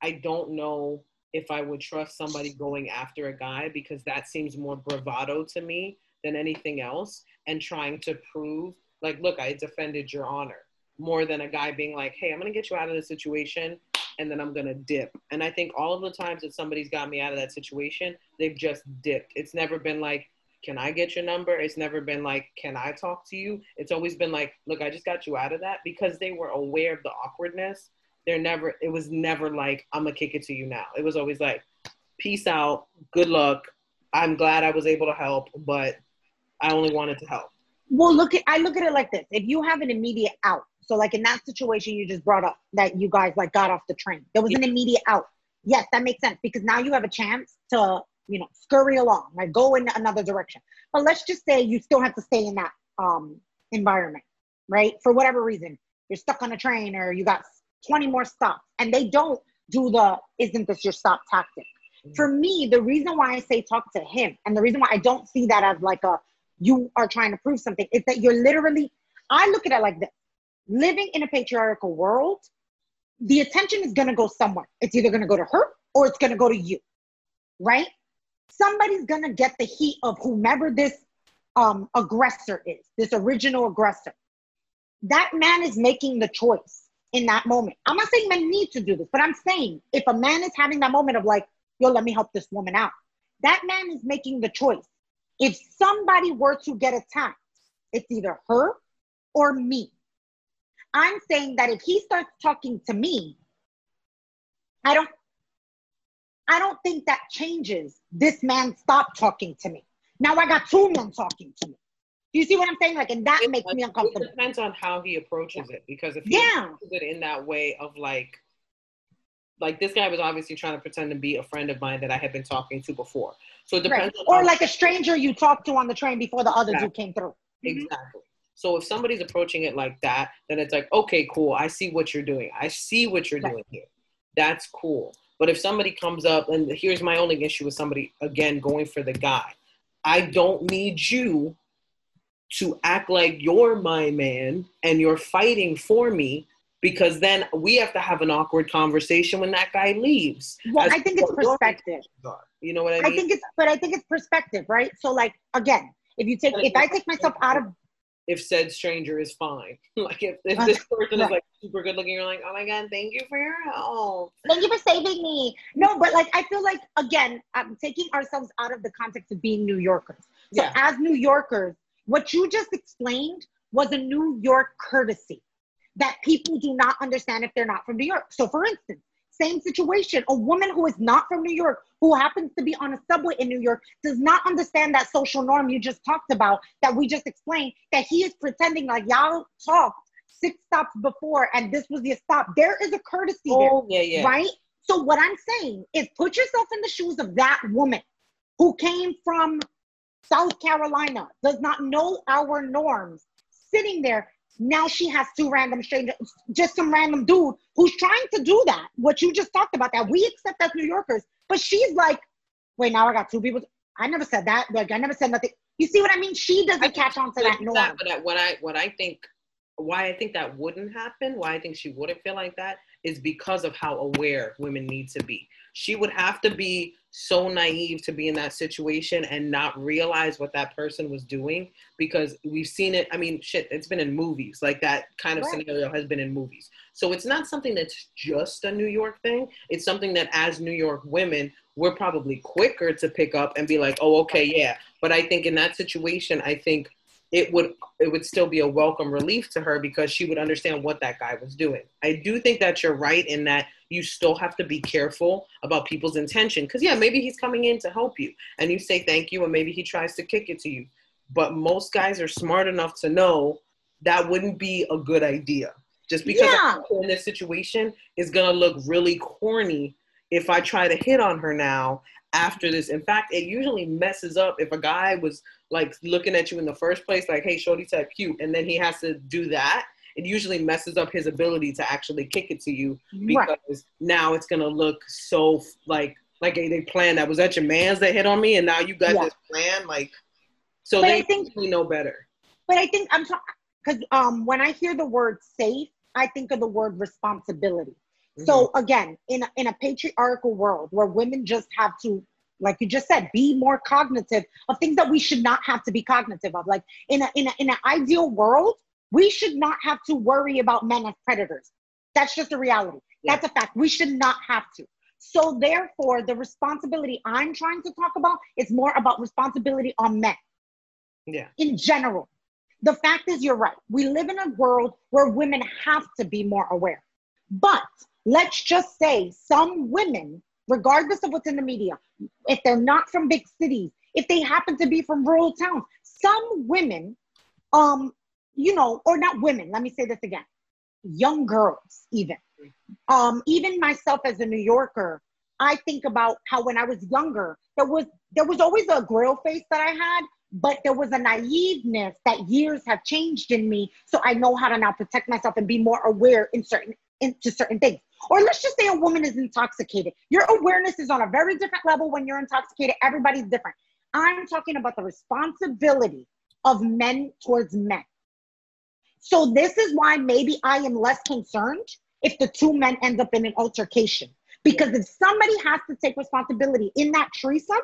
i don't know if I would trust somebody going after a guy because that seems more bravado to me than anything else and trying to prove like look I defended your honor more than a guy being like hey I'm going to get you out of the situation and then I'm gonna dip. And I think all of the times that somebody's got me out of that situation, they've just dipped. It's never been like, can I get your number? It's never been like, can I talk to you? It's always been like, look, I just got you out of that because they were aware of the awkwardness. They're never, it was never like, I'm gonna kick it to you now. It was always like, peace out, good luck. I'm glad I was able to help, but I only wanted to help. Well, look at I look at it like this. If you have an immediate out, so like in that situation you just brought up that you guys like got off the train, there was an immediate out. Yes, that makes sense because now you have a chance to you know scurry along, like go in another direction. But let's just say you still have to stay in that um environment, right? For whatever reason, you're stuck on a train or you got 20 more stops, and they don't do the isn't this your stop tactic. Mm-hmm. For me, the reason why I say talk to him and the reason why I don't see that as like a you are trying to prove something is that you're literally, I look at it like this living in a patriarchal world, the attention is going to go somewhere. It's either going to go to her or it's going to go to you, right? Somebody's going to get the heat of whomever this um, aggressor is, this original aggressor. That man is making the choice in that moment. I'm not saying men need to do this, but I'm saying if a man is having that moment of like, yo, let me help this woman out, that man is making the choice. If somebody were to get attacked, it's either her or me. I'm saying that if he starts talking to me, I don't I don't think that changes. This man stopped talking to me. Now I got two men talking to me. Do you see what I'm saying? Like, and that it, makes me uncomfortable. It depends on how he approaches yeah. it. Because if he yeah. approaches it in that way of like, like this guy was obviously trying to pretend to be a friend of mine that I had been talking to before. So it depends. Right. Or like a stranger you talked to on the train before the other exactly. dude came through. Mm-hmm. Exactly. So if somebody's approaching it like that, then it's like, okay, cool. I see what you're doing. I see what you're right. doing here. That's cool. But if somebody comes up, and here's my only issue with somebody again going for the guy, I don't need you to act like you're my man and you're fighting for me because then we have to have an awkward conversation when that guy leaves. Well, I think it's perspective. You know what I mean? I think it's, but I think it's perspective, right? So, like, again, if you take, if I take myself out of, if said stranger is fine, like if, if this person is like super good looking, you're like, oh my god, thank you for your help. Thank you for saving me. No, but like I feel like again, I'm taking ourselves out of the context of being New Yorkers. So yeah. as New Yorkers, what you just explained was a New York courtesy that people do not understand if they're not from New York. So, for instance, same situation, a woman who is not from New York, who happens to be on a subway in New York, does not understand that social norm you just talked about, that we just explained, that he is pretending like y'all talked six stops before and this was your stop. There is a courtesy oh, there, yeah, yeah. right? So, what I'm saying is put yourself in the shoes of that woman who came from South Carolina, does not know our norms, sitting there now she has two random strangers, just some random dude who's trying to do that. What you just talked about that we accept as New Yorkers, but she's like, wait, now I got two people. I never said that. Like I never said nothing. You see what I mean? She doesn't I catch on to that norm. That, but what I what I think why I think that wouldn't happen, why I think she wouldn't feel like that, is because of how aware women need to be. She would have to be so naive to be in that situation and not realize what that person was doing because we've seen it. I mean, shit, it's been in movies. Like that kind of right. scenario has been in movies. So it's not something that's just a New York thing. It's something that as New York women, we're probably quicker to pick up and be like, oh, okay, yeah. But I think in that situation, I think it would it would still be a welcome relief to her because she would understand what that guy was doing. I do think that you're right in that you still have to be careful about people's intention because yeah, maybe he's coming in to help you and you say thank you and maybe he tries to kick it to you. But most guys are smart enough to know that wouldn't be a good idea. Just because yeah. in this situation is gonna look really corny if I try to hit on her now after this. In fact, it usually messes up if a guy was like looking at you in the first place, like, hey, Shorty said cute, and then he has to do that. It usually messes up his ability to actually kick it to you because right. now it's gonna look so like like a, they planned that. Was that your man's that hit on me, and now you got yeah. this plan? Like, so but they I think we know better. But I think I'm talking because um, when I hear the word safe, I think of the word responsibility. Mm-hmm. So again, in a, in a patriarchal world where women just have to, like you just said, be more cognitive of things that we should not have to be cognitive of. Like in a in a, in an ideal world, we should not have to worry about men as predators. That's just a reality. Yeah. That's a fact. We should not have to. So therefore, the responsibility I'm trying to talk about is more about responsibility on men. Yeah. In general. The fact is you're right. We live in a world where women have to be more aware. But let's just say some women, regardless of what's in the media, if they're not from big cities, if they happen to be from rural towns, some women, um, you know, or not women, let me say this again, young girls, even. Um, even myself as a New Yorker, I think about how when I was younger, there was there was always a grill face that I had, but there was a naiveness that years have changed in me. So I know how to now protect myself and be more aware in certain into certain things. Or let's just say a woman is intoxicated. Your awareness is on a very different level when you're intoxicated. Everybody's different. I'm talking about the responsibility of men towards men. So this is why maybe I am less concerned if the two men end up in an altercation. Because if somebody has to take responsibility in that threesome,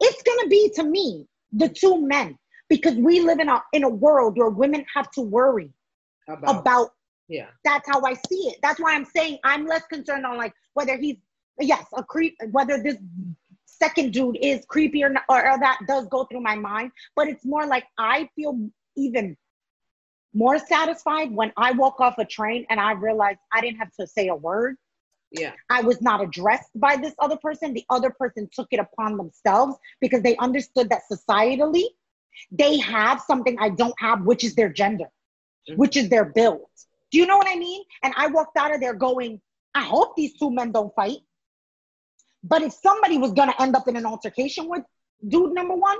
it's gonna be to me the two men. Because we live in a in a world where women have to worry about, about yeah. That's how I see it. That's why I'm saying I'm less concerned on like whether he's yes, a creep whether this second dude is creepy or, not, or, or that does go through my mind, but it's more like I feel even more satisfied when I walk off a train and I realize I didn't have to say a word. Yeah. I was not addressed by this other person. The other person took it upon themselves because they understood that societally they have something I don't have, which is their gender, mm-hmm. which is their build. Do you know what I mean? And I walked out of there going, I hope these two men don't fight. But if somebody was gonna end up in an altercation with dude number one,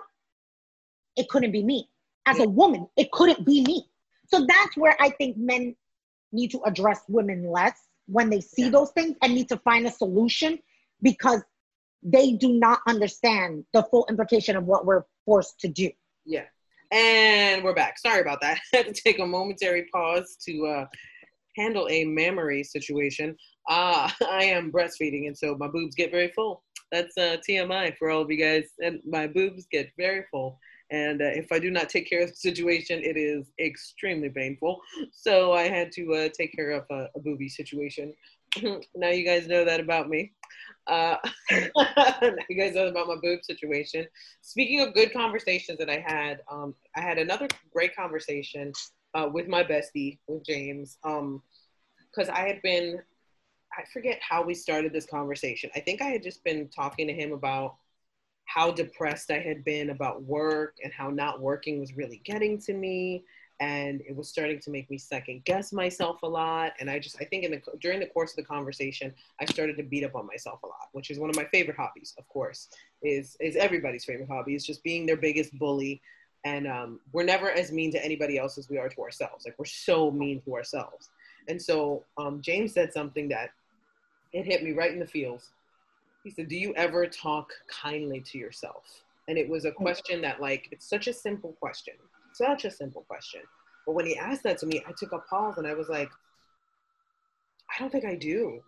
it couldn't be me. As a woman, it couldn't be me. So that's where I think men need to address women less when they see yeah. those things and need to find a solution because they do not understand the full implication of what we're forced to do. Yeah. And we're back. Sorry about that. I had to take a momentary pause to uh, handle a mammary situation. Uh, I am breastfeeding, and so my boobs get very full. That's uh, TMI for all of you guys. And my boobs get very full. And uh, if I do not take care of the situation, it is extremely painful. So I had to uh, take care of a, a booby situation. now you guys know that about me. Uh, you guys know about my boob situation. Speaking of good conversations that I had, um, I had another great conversation uh, with my bestie, with James, because um, I had been, I forget how we started this conversation. I think I had just been talking to him about how depressed I had been about work and how not working was really getting to me. And it was starting to make me second guess myself a lot. And I just, I think in the, during the course of the conversation, I started to beat up on myself a lot, which is one of my favorite hobbies, of course, is, is everybody's favorite hobby is just being their biggest bully. And um, we're never as mean to anybody else as we are to ourselves. Like we're so mean to ourselves. And so um, James said something that it hit me right in the feels he said, Do you ever talk kindly to yourself? And it was a question that, like, it's such a simple question, such a simple question. But when he asked that to me, I took a pause and I was like, I don't think I do.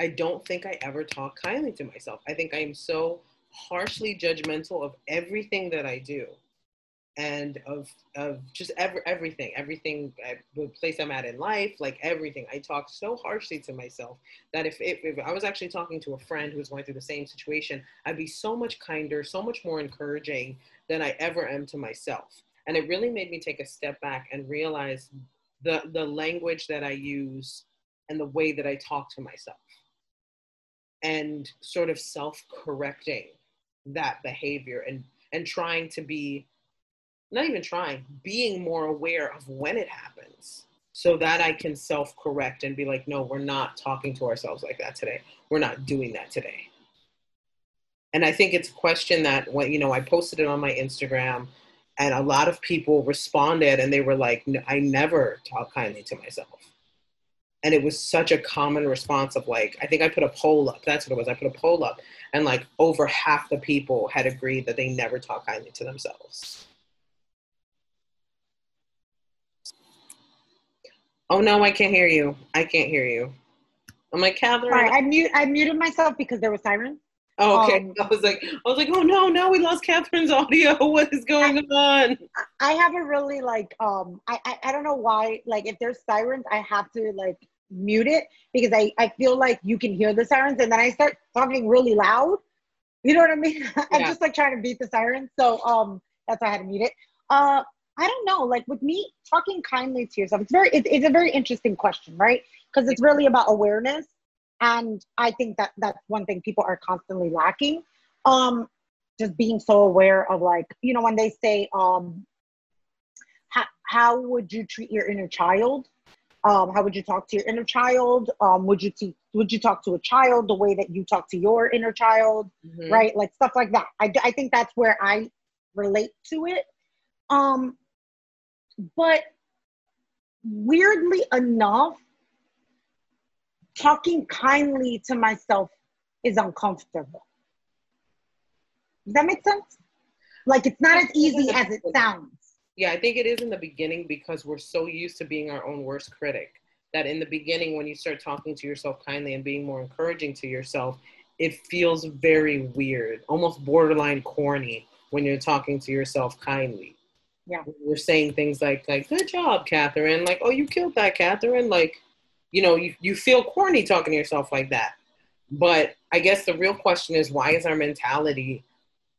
I don't think I ever talk kindly to myself. I think I am so harshly judgmental of everything that I do and of of just every, everything everything uh, the place i'm at in life like everything i talk so harshly to myself that if, if, if i was actually talking to a friend who was going through the same situation i'd be so much kinder so much more encouraging than i ever am to myself and it really made me take a step back and realize the the language that i use and the way that i talk to myself and sort of self-correcting that behavior and and trying to be not even trying, being more aware of when it happens so that I can self correct and be like, no, we're not talking to ourselves like that today. We're not doing that today. And I think it's a question that when, you know, I posted it on my Instagram and a lot of people responded and they were like, I never talk kindly to myself. And it was such a common response of like, I think I put a poll up. That's what it was. I put a poll up and like over half the people had agreed that they never talk kindly to themselves. Oh no, I can't hear you. I can't hear you. I'm like Catherine. Sorry, I mute. I muted myself because there was sirens. Oh, okay. Um, I was like, I was like, oh no, no, we lost Catherine's audio. What is going I, on? I have a really like, um, I, I, I don't know why. Like, if there's sirens, I have to like mute it because I, I feel like you can hear the sirens and then I start talking really loud. You know what I mean? I'm just like trying to beat the sirens. So um that's why I had to mute it. Uh I don't know, like with me talking kindly to yourself, it's very it, it's a very interesting question, right? Because it's really about awareness. And I think that that's one thing people are constantly lacking. Um just being so aware of like, you know, when they say um how, how would you treat your inner child? Um, how would you talk to your inner child? Um, would you te- would you talk to a child the way that you talk to your inner child? Mm-hmm. Right, like stuff like that. I, I think that's where I relate to it. Um, but weirdly enough, talking kindly to myself is uncomfortable. Does that make sense? Like it's not as easy as it sounds. Yeah, I think it is in the beginning because we're so used to being our own worst critic that in the beginning, when you start talking to yourself kindly and being more encouraging to yourself, it feels very weird, almost borderline corny when you're talking to yourself kindly. Yeah. You're saying things like, like, good job, Catherine. Like, oh, you killed that, Catherine. Like, you know, you, you feel corny talking to yourself like that. But I guess the real question is why is our mentality,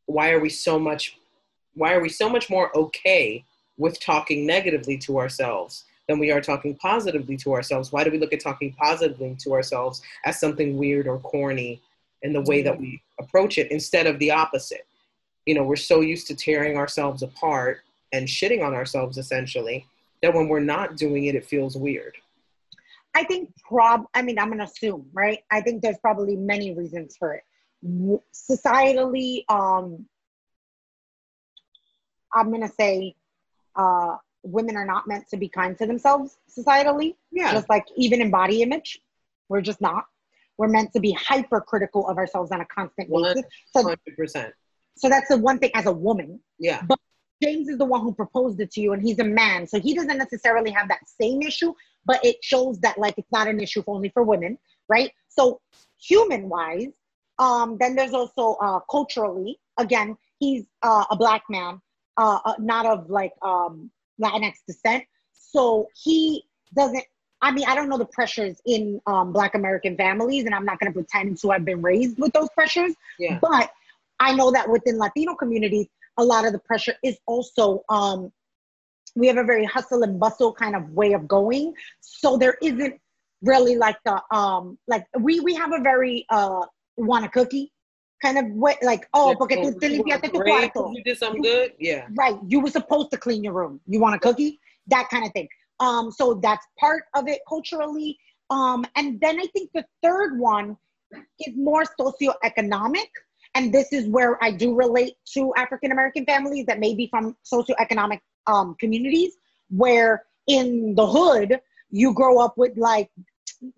why are we so much why are we so much more okay with talking negatively to ourselves than we are talking positively to ourselves? Why do we look at talking positively to ourselves as something weird or corny in the way that we approach it instead of the opposite? You know, we're so used to tearing ourselves apart and shitting on ourselves essentially that when we're not doing it, it feels weird. I think prob I mean I'm gonna assume, right? I think there's probably many reasons for it. Societally, um, I'm gonna say uh, women are not meant to be kind to themselves societally. Yeah. Just like even in body image, we're just not. We're meant to be hypercritical of ourselves on a constant basis. So, 100%. So that's the one thing as a woman. Yeah. But James is the one who proposed it to you, and he's a man, so he doesn't necessarily have that same issue. But it shows that like it's not an issue only for women, right? So human wise, um, then there's also uh, culturally. Again, he's uh, a black man uh, uh, not of like um, Latinx descent. So he doesn't. I mean, I don't know the pressures in um, Black American families, and I'm not going to pretend to have been raised with those pressures. Yeah. But I know that within Latino communities, a lot of the pressure is also um, we have a very hustle and bustle kind of way of going. So there isn't really like the um like we we have a very uh want a cookie kind of way, like, oh, porque tú te limpiaste tu cuarto. You did something good, yeah. Right. You were supposed to clean your room. You want a cookie? That kind of thing. Um, so that's part of it culturally. Um, and then I think the third one is more socioeconomic. And this is where I do relate to African American families that may be from socioeconomic um, communities where in the hood you grow up with like,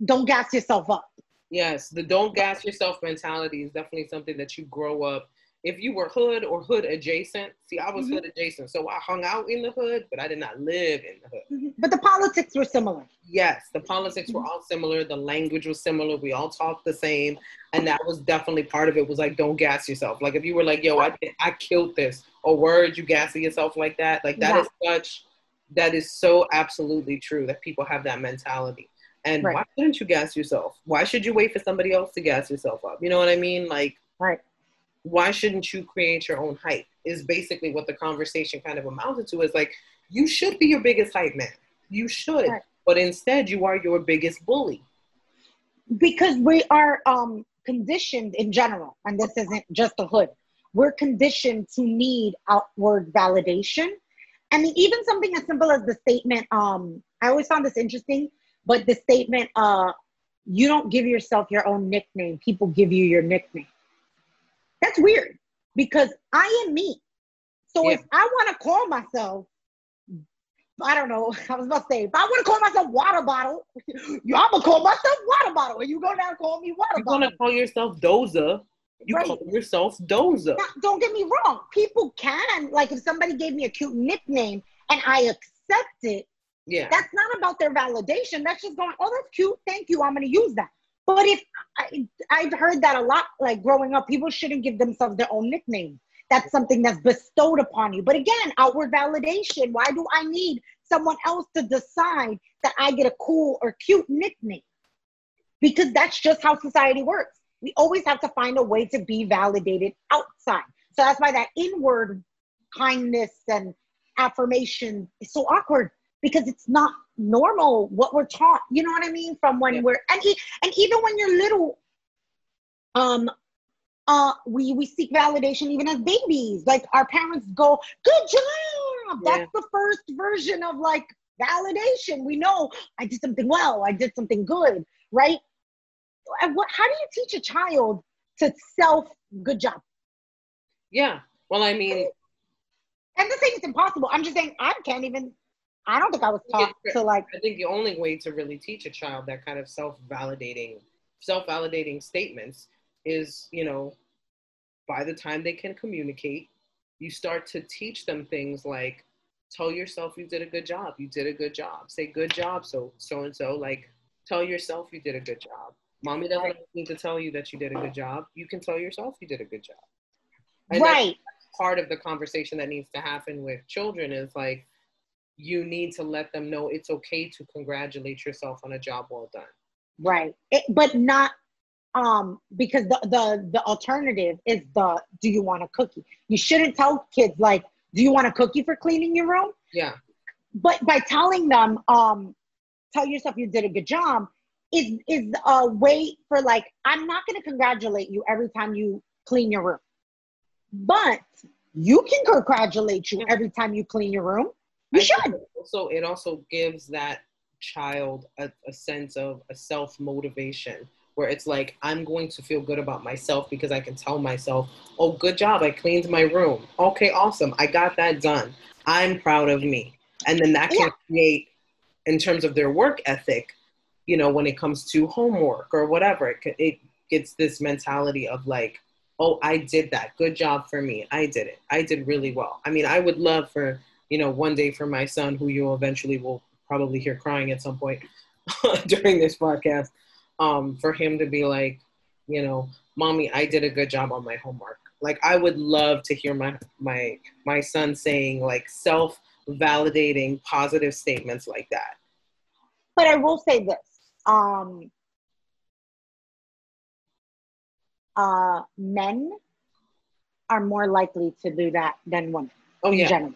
don't gas yourself up Yes, the don't gas yourself mentality is definitely something that you grow up. If you were hood or hood adjacent, see, I was mm-hmm. hood adjacent, so I hung out in the hood, but I did not live in the hood. Mm-hmm. But the politics were similar. Yes, the politics were mm-hmm. all similar. The language was similar. We all talked the same, and that was definitely part of it. Was like, don't gas yourself. Like if you were like, yo, I I killed this, or word you gassing yourself like that, like that yeah. is such. That is so absolutely true that people have that mentality. And right. why shouldn't you gas yourself? Why should you wait for somebody else to gas yourself up? You know what I mean? Like, right. Why shouldn't you create your own hype? Is basically what the conversation kind of amounted to. Is like, you should be your biggest hype man. You should. Right. But instead, you are your biggest bully. Because we are um, conditioned in general, and this isn't just a hood, we're conditioned to need outward validation. I mean, even something as simple as the statement, um, I always found this interesting but the statement, uh, you don't give yourself your own nickname, people give you your nickname. That's weird because I am me. So yeah. if I want to call myself, I don't know, I was about to say, if I want to call myself water bottle, I'm gonna call myself water bottle, and you go down and call me water You're bottle. You're gonna call yourself Doza. You right. call yourself Doza. Now, don't get me wrong. People can, like, if somebody gave me a cute nickname and I accept it, yeah. That's not about their validation. That's just going, oh, that's cute. Thank you. I'm going to use that. But if I, I've heard that a lot, like growing up, people shouldn't give themselves their own nickname. That's something that's bestowed upon you. But again, outward validation. Why do I need someone else to decide that I get a cool or cute nickname because that's just how society works. We always have to find a way to be validated outside. So that's why that inward kindness and affirmation is so awkward because it's not normal what we're taught. You know what I mean? From when yeah. we're and e- and even when you're little, um, uh, we we seek validation even as babies. Like our parents go, "Good job." Yeah. That's the first version of like validation. We know I did something well. I did something good, right? and What? How do you teach a child to self good job? Yeah. Well, I mean, and the thing is impossible. I'm just saying I can't even. I don't think I was taught to like. I think the only way to really teach a child that kind of self-validating, self-validating statements is, you know, by the time they can communicate, you start to teach them things like, tell yourself you did a good job. You did a good job. Say good job. So so and so. Like, tell yourself you did a good job. Mommy doesn't need to tell you that you did a good job. You can tell yourself you did a good job. And right part of the conversation that needs to happen with children is like you need to let them know it's okay to congratulate yourself on a job well done. Right. It, but not um because the the the alternative is the do you want a cookie? You shouldn't tell kids like do you want a cookie for cleaning your room? Yeah. But by telling them um tell yourself you did a good job is is a way for like i'm not going to congratulate you every time you clean your room. But you can congratulate you every time you clean your room. You I should. So it also gives that child a, a sense of a self motivation where it's like I'm going to feel good about myself because I can tell myself, "Oh, good job! I cleaned my room. Okay, awesome! I got that done. I'm proud of me." And then that can yeah. create, in terms of their work ethic, you know, when it comes to homework or whatever, it, it gets this mentality of like, oh, I did that. Good job for me. I did it. I did really well. I mean, I would love for, you know, one day for my son, who you eventually will probably hear crying at some point during this podcast, um, for him to be like, you know, mommy, I did a good job on my homework. Like I would love to hear my my my son saying like self validating positive statements like that. But I will say this. Um, uh, men are more likely to do that than women. Oh yeah. Generally.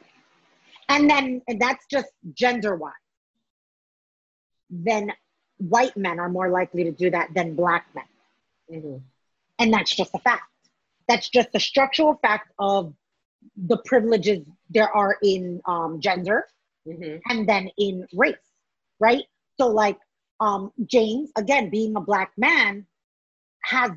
And then and that's just gender wise. Then white men are more likely to do that than black men. Mm-hmm. And that's just a fact. That's just the structural fact of the privileges there are in um, gender mm-hmm. and then in race, right? So, like um, James, again, being a black man, has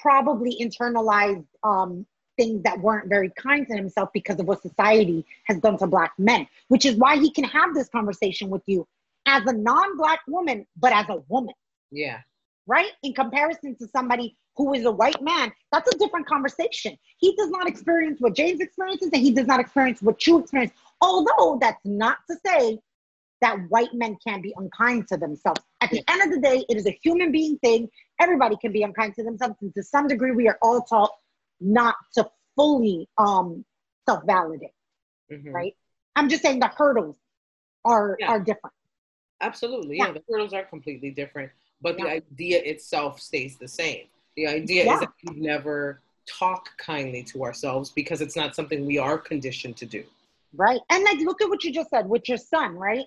probably internalized um, things that weren't very kind to himself because of what society has done to black men, which is why he can have this conversation with you as a non-black woman, but as a woman. Yeah. Right? In comparison to somebody who is a white man, that's a different conversation. He does not experience what James experiences and he does not experience what you experience. Although that's not to say that white men can be unkind to themselves. At the end of the day, it is a human being thing. Everybody can be unkind to themselves. And to some degree, we are all taught not to fully um, self validate, mm-hmm. right? I'm just saying the hurdles are, yeah. are different. Absolutely. Yeah. yeah. the hurdles are completely different, but yeah. the idea itself stays the same. The idea is that we never talk kindly to ourselves because it's not something we are conditioned to do. Right. And like, look at what you just said with your son, right?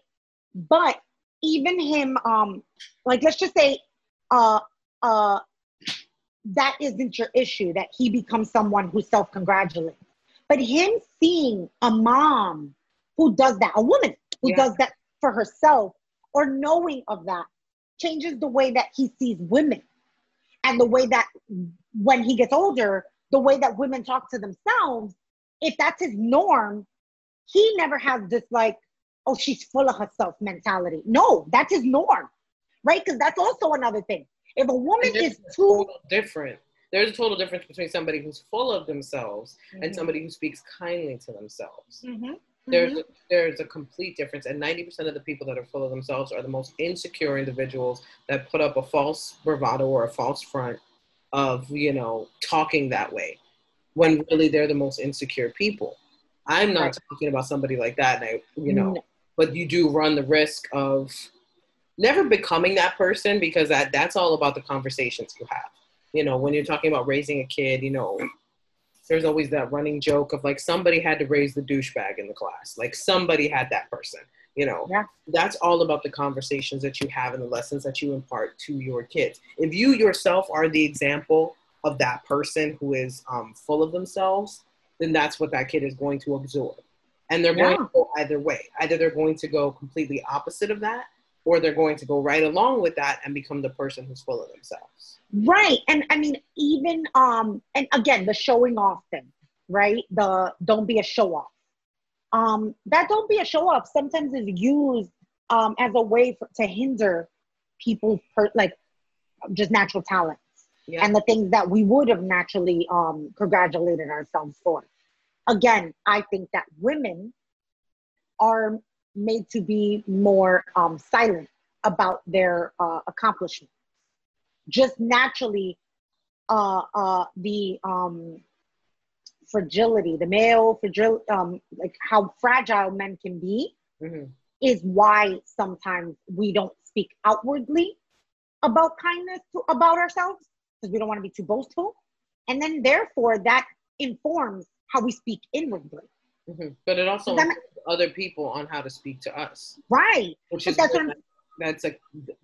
But even him, um, like let's just say, uh, uh, that isn't your issue. That he becomes someone who self-congratulates. But him seeing a mom who does that, a woman who yeah. does that for herself, or knowing of that, changes the way that he sees women, and the way that when he gets older, the way that women talk to themselves. If that's his norm, he never has this like oh, she's full of herself mentality. No, that's his norm, right? Because that's also another thing. If a woman is too different, there's a total difference between somebody who's full of themselves mm-hmm. and somebody who speaks kindly to themselves. Mm-hmm. There's mm-hmm. a, there's a complete difference, and 90% of the people that are full of themselves are the most insecure individuals that put up a false bravado or a false front of you know talking that way, when really they're the most insecure people. I'm not right. talking about somebody like that, and I, you know, but you do run the risk of never becoming that person because that that's all about the conversations you have. You know, when you're talking about raising a kid, you know, there's always that running joke of like somebody had to raise the douchebag in the class. Like somebody had that person. You know, yeah. that's all about the conversations that you have and the lessons that you impart to your kids. If you yourself are the example of that person who is um, full of themselves, then that's what that kid is going to absorb. And they're going to go either way. Either they're going to go completely opposite of that, or they're going to go right along with that and become the person who's full of themselves. Right. And I mean, even um, and again, the showing off thing, right? The don't be a show off um, that don't be a show off sometimes is used um, as a way for, to hinder people's per, like just natural talents yeah. and the things that we would have naturally um, congratulated ourselves for. Again, I think that women are made to be more um, silent about their uh, accomplishments. Just naturally, uh, uh, the um, fragility, the male fragility, um, like how fragile men can be, mm-hmm. is why sometimes we don't speak outwardly about kindness to, about ourselves because we don't want to be too boastful, and then therefore that informs how we speak inwardly. Mm-hmm. But it also other people on how to speak to us, right? Which is that's, that's a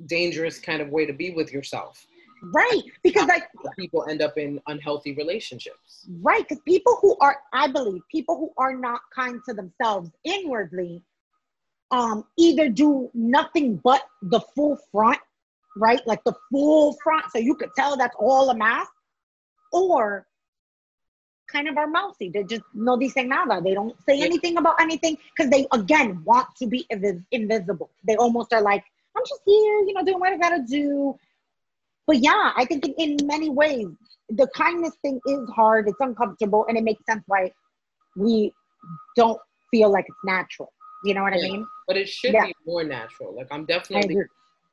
dangerous kind of way to be with yourself Right. Because like people end up in unhealthy relationships. Right. Because people who are, I believe, people who are not kind to themselves inwardly um either do nothing but the full front, right? Like the full front. So you could tell that's all a mask, or kind of are mousy. They just no dicen nada. They don't say anything about anything because they again want to be invis- invisible. They almost are like, I'm just here, you know, doing what I gotta do but yeah, I think in, in many ways, the kindness thing is hard. It's uncomfortable, and it makes sense why we don't feel like it's natural. You know what yeah. I mean? But it should yeah. be more natural. Like I'm definitely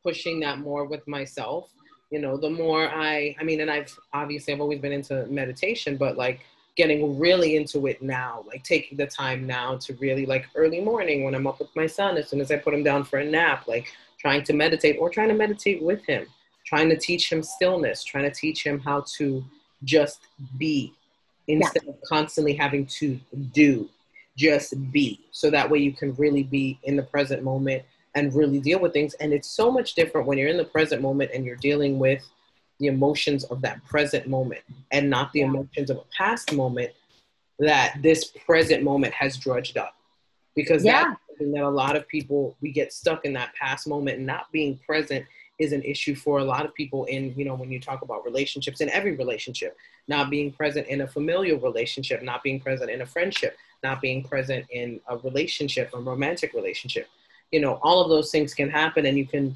pushing that more with myself. You know, the more I, I mean, and I've obviously I've always been into meditation, but like getting really into it now, like taking the time now to really like early morning when I'm up with my son, as soon as I put him down for a nap, like trying to meditate or trying to meditate with him trying to teach him stillness, trying to teach him how to just be instead yeah. of constantly having to do, just be. So that way you can really be in the present moment and really deal with things. And it's so much different when you're in the present moment and you're dealing with the emotions of that present moment and not the emotions of a past moment that this present moment has drudged up. Because yeah. that's something that a lot of people, we get stuck in that past moment and not being present is an issue for a lot of people in you know when you talk about relationships in every relationship not being present in a familial relationship not being present in a friendship not being present in a relationship a romantic relationship you know all of those things can happen and you can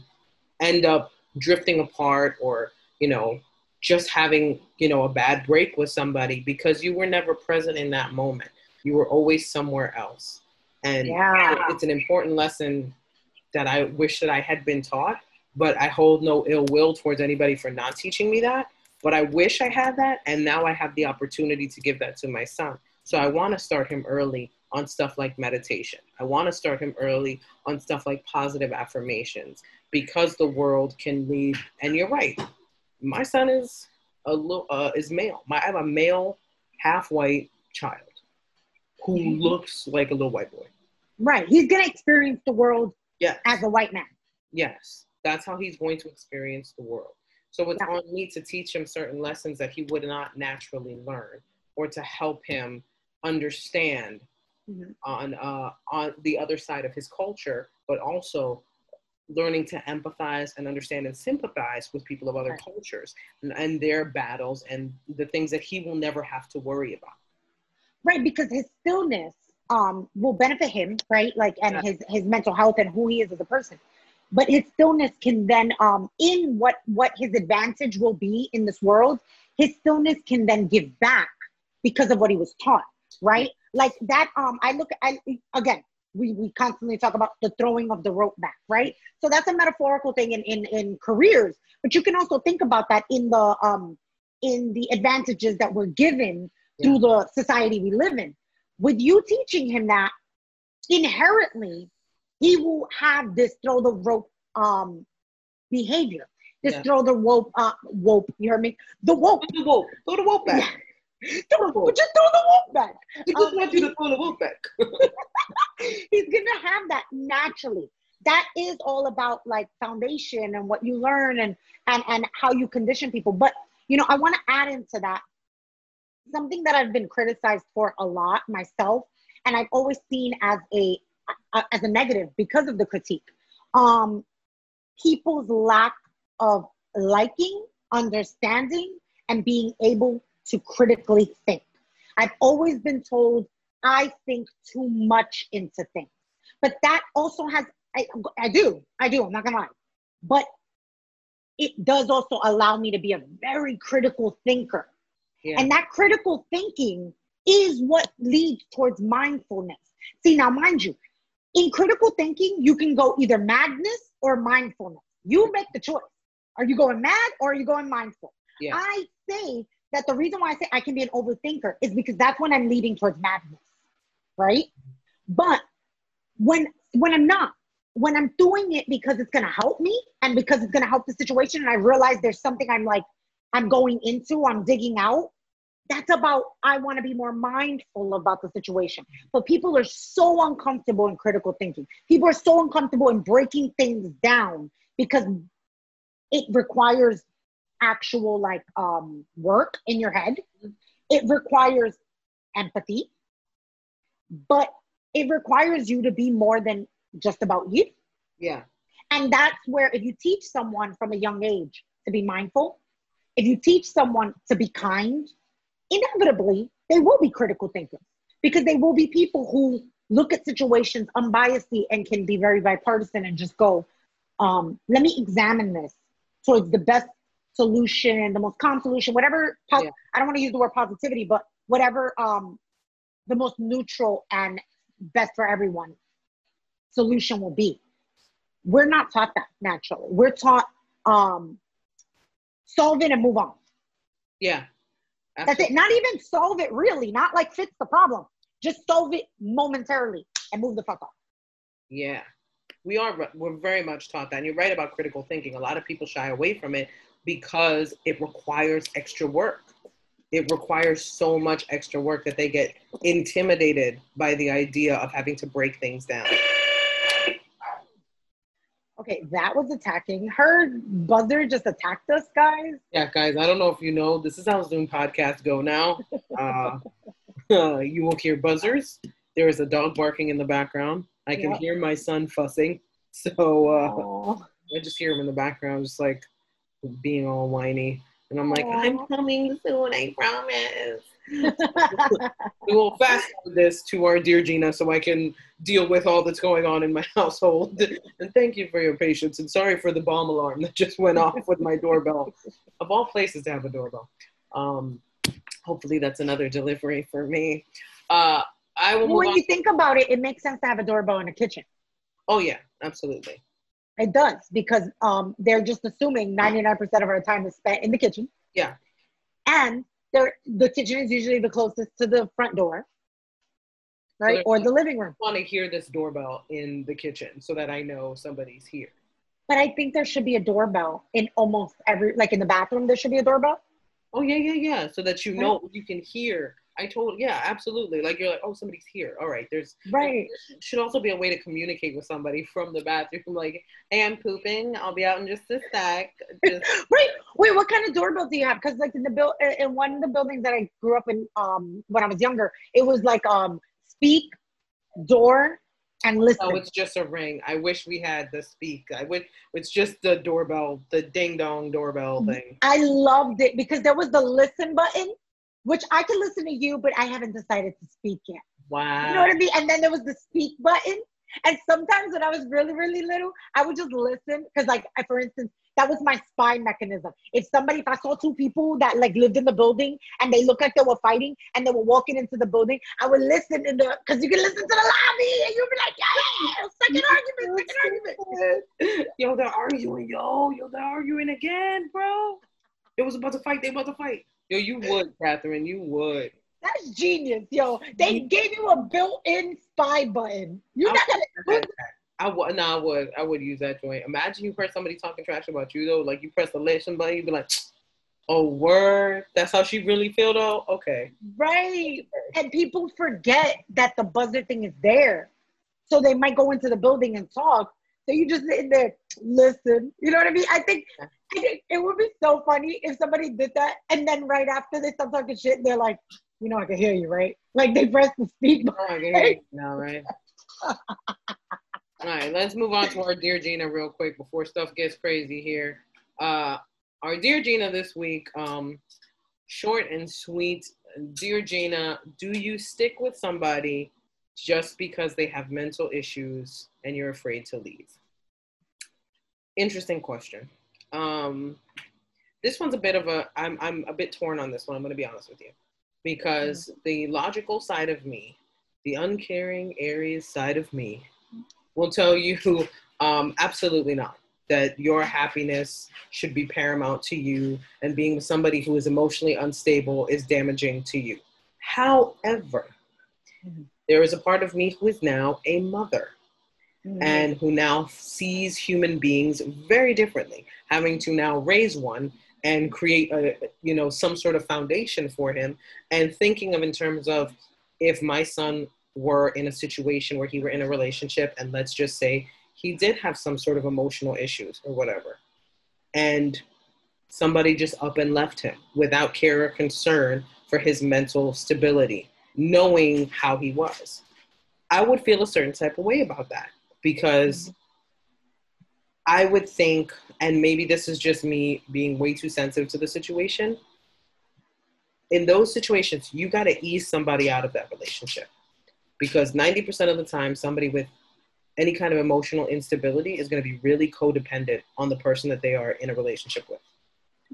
end up drifting apart or you know just having you know a bad break with somebody because you were never present in that moment you were always somewhere else and yeah. it's an important lesson that i wish that i had been taught but I hold no ill will towards anybody for not teaching me that. But I wish I had that, and now I have the opportunity to give that to my son. So I want to start him early on stuff like meditation. I want to start him early on stuff like positive affirmations because the world can lead. And you're right, my son is a little uh, is male. My, I have a male, half white child who mm-hmm. looks like a little white boy. Right, he's gonna experience the world yes. as a white man. Yes, that's how he's going to experience the world. So it's on me to teach him certain lessons that he would not naturally learn, or to help him understand mm-hmm. on uh, on the other side of his culture, but also learning to empathize and understand and sympathize with people of other right. cultures and, and their battles and the things that he will never have to worry about. Right, because his stillness um, will benefit him, right? Like, and yeah. his his mental health and who he is as a person but his stillness can then um in what what his advantage will be in this world his stillness can then give back because of what he was taught right like that um i look i again we, we constantly talk about the throwing of the rope back right so that's a metaphorical thing in in, in careers but you can also think about that in the um in the advantages that we're given yeah. through the society we live in with you teaching him that inherently he will have this throw the rope um behavior. This yeah. throw the rope uh rope, you heard me? The rope. The rope. Throw the rope back. throw rope. Just throw the rope back. He just um, wants you to throw the rope back. he's gonna have that naturally. That is all about like foundation and what you learn and and and how you condition people. But you know, I want to add into that something that I've been criticized for a lot myself, and I've always seen as a, a as a negative because of the critique. Um, people's lack of liking, understanding, and being able to critically think. I've always been told I think too much into things, but that also has I, I do, I do. I'm not gonna lie, but it does also allow me to be a very critical thinker yeah. And that critical thinking is what leads towards mindfulness. See, now, mind you, in critical thinking, you can go either madness or mindfulness. You make the choice. Are you going mad or are you going mindful? Yeah. I say that the reason why I say I can be an overthinker is because that's when I'm leading towards madness, right? But when when I'm not, when I'm doing it because it's gonna help me and because it's gonna help the situation, and I realize there's something I'm like I'm going into, I'm digging out. That's about, I want to be more mindful about the situation. But people are so uncomfortable in critical thinking. People are so uncomfortable in breaking things down because it requires actual like um, work in your head. It requires empathy, but it requires you to be more than just about you. Yeah. And that's where if you teach someone from a young age to be mindful, if you teach someone to be kind, inevitably they will be critical thinkers because they will be people who look at situations unbiasedly and can be very bipartisan and just go, um, let me examine this towards the best solution, the most calm solution, whatever. yeah. I don't want to use the word positivity, but whatever um, the most neutral and best for everyone solution will be. We're not taught that naturally. We're taught um, solve it and move on. Yeah. Absolutely. That's it. Not even solve it really, not like fix the problem. Just solve it momentarily and move the fuck off. Yeah. We are we're very much taught that. And you're right about critical thinking. A lot of people shy away from it because it requires extra work. It requires so much extra work that they get intimidated by the idea of having to break things down. Okay, that was attacking. Her buzzer just attacked us, guys. Yeah, guys, I don't know if you know, this is how Zoom podcasts go now. Uh, uh, you will hear buzzers. There is a dog barking in the background. I can yep. hear my son fussing. So uh, I just hear him in the background, just like being all whiny. And I'm like, Aww. I'm coming soon, I promise. we will fast forward this to our dear Gina so I can deal with all that's going on in my household. And thank you for your patience. And sorry for the bomb alarm that just went off with my doorbell. Of all places to have a doorbell. Um, hopefully that's another delivery for me. Uh, I will. when you think about it, it makes sense to have a doorbell in a kitchen. Oh yeah, absolutely. It does because um, they're just assuming 99% of our time is spent in the kitchen. Yeah. And they're, the kitchen is usually the closest to the front door, right? So or the living room. I want to hear this doorbell in the kitchen so that I know somebody's here. But I think there should be a doorbell in almost every, like in the bathroom, there should be a doorbell. Oh yeah, yeah, yeah. So that you know you can hear I told, yeah, absolutely. Like you're like, oh, somebody's here. All right, there's right. There should also be a way to communicate with somebody from the bathroom. Like, hey, I'm pooping. I'll be out in just a sec. Just- right. Wait, what kind of doorbell do you have? Because like in the build in one of the buildings that I grew up in, um, when I was younger, it was like um, speak, door, and listen. Oh, it's just a ring. I wish we had the speak. I would. It's just the doorbell, the ding dong doorbell mm-hmm. thing. I loved it because there was the listen button which I can listen to you, but I haven't decided to speak yet. Wow. You know what I mean? And then there was the speak button. And sometimes when I was really, really little, I would just listen because, like, for instance, that was my spy mechanism. If somebody, if I saw two people that like lived in the building and they looked like they were fighting and they were walking into the building, I would listen in the because you can listen to the lobby and you'd be like, yeah, second argument, second argument. Yo, they're arguing, yo, yo, they're arguing again, bro. It was about to fight. They about to fight. Yo, you would, Catherine. You would. That's genius, yo. They gave you a built-in spy button. You're not gonna. I would no, I would I would use that joint. Imagine you heard somebody talking trash about you though, like you press the listen button, you'd be like, "Oh, word, that's how she really feel though." Okay, right. And people forget that the buzzer thing is there, so they might go into the building and talk. So you just sit there, listen. You know what I mean? I think, I think it would be so funny if somebody did that, and then right after they stop talking shit, they're like, "You know, I can hear you, right?" Like they press the speak button. Oh, no, right. All right, let's move on to our Dear Gina real quick before stuff gets crazy here. Uh, our Dear Gina this week, um, short and sweet. Dear Gina, do you stick with somebody just because they have mental issues and you're afraid to leave? Interesting question. Um, this one's a bit of a, I'm, I'm a bit torn on this one, I'm going to be honest with you. Because mm-hmm. the logical side of me, the uncaring Aries side of me, will tell you um, absolutely not that your happiness should be paramount to you and being with somebody who is emotionally unstable is damaging to you. However, mm-hmm. there is a part of me who is now a mother mm-hmm. and who now sees human beings very differently, having to now raise one and create a you know some sort of foundation for him and thinking of in terms of if my son were in a situation where he were in a relationship and let's just say he did have some sort of emotional issues or whatever and somebody just up and left him without care or concern for his mental stability knowing how he was i would feel a certain type of way about that because i would think and maybe this is just me being way too sensitive to the situation in those situations you got to ease somebody out of that relationship. Because 90% of the time somebody with any kind of emotional instability is going to be really codependent on the person that they are in a relationship with.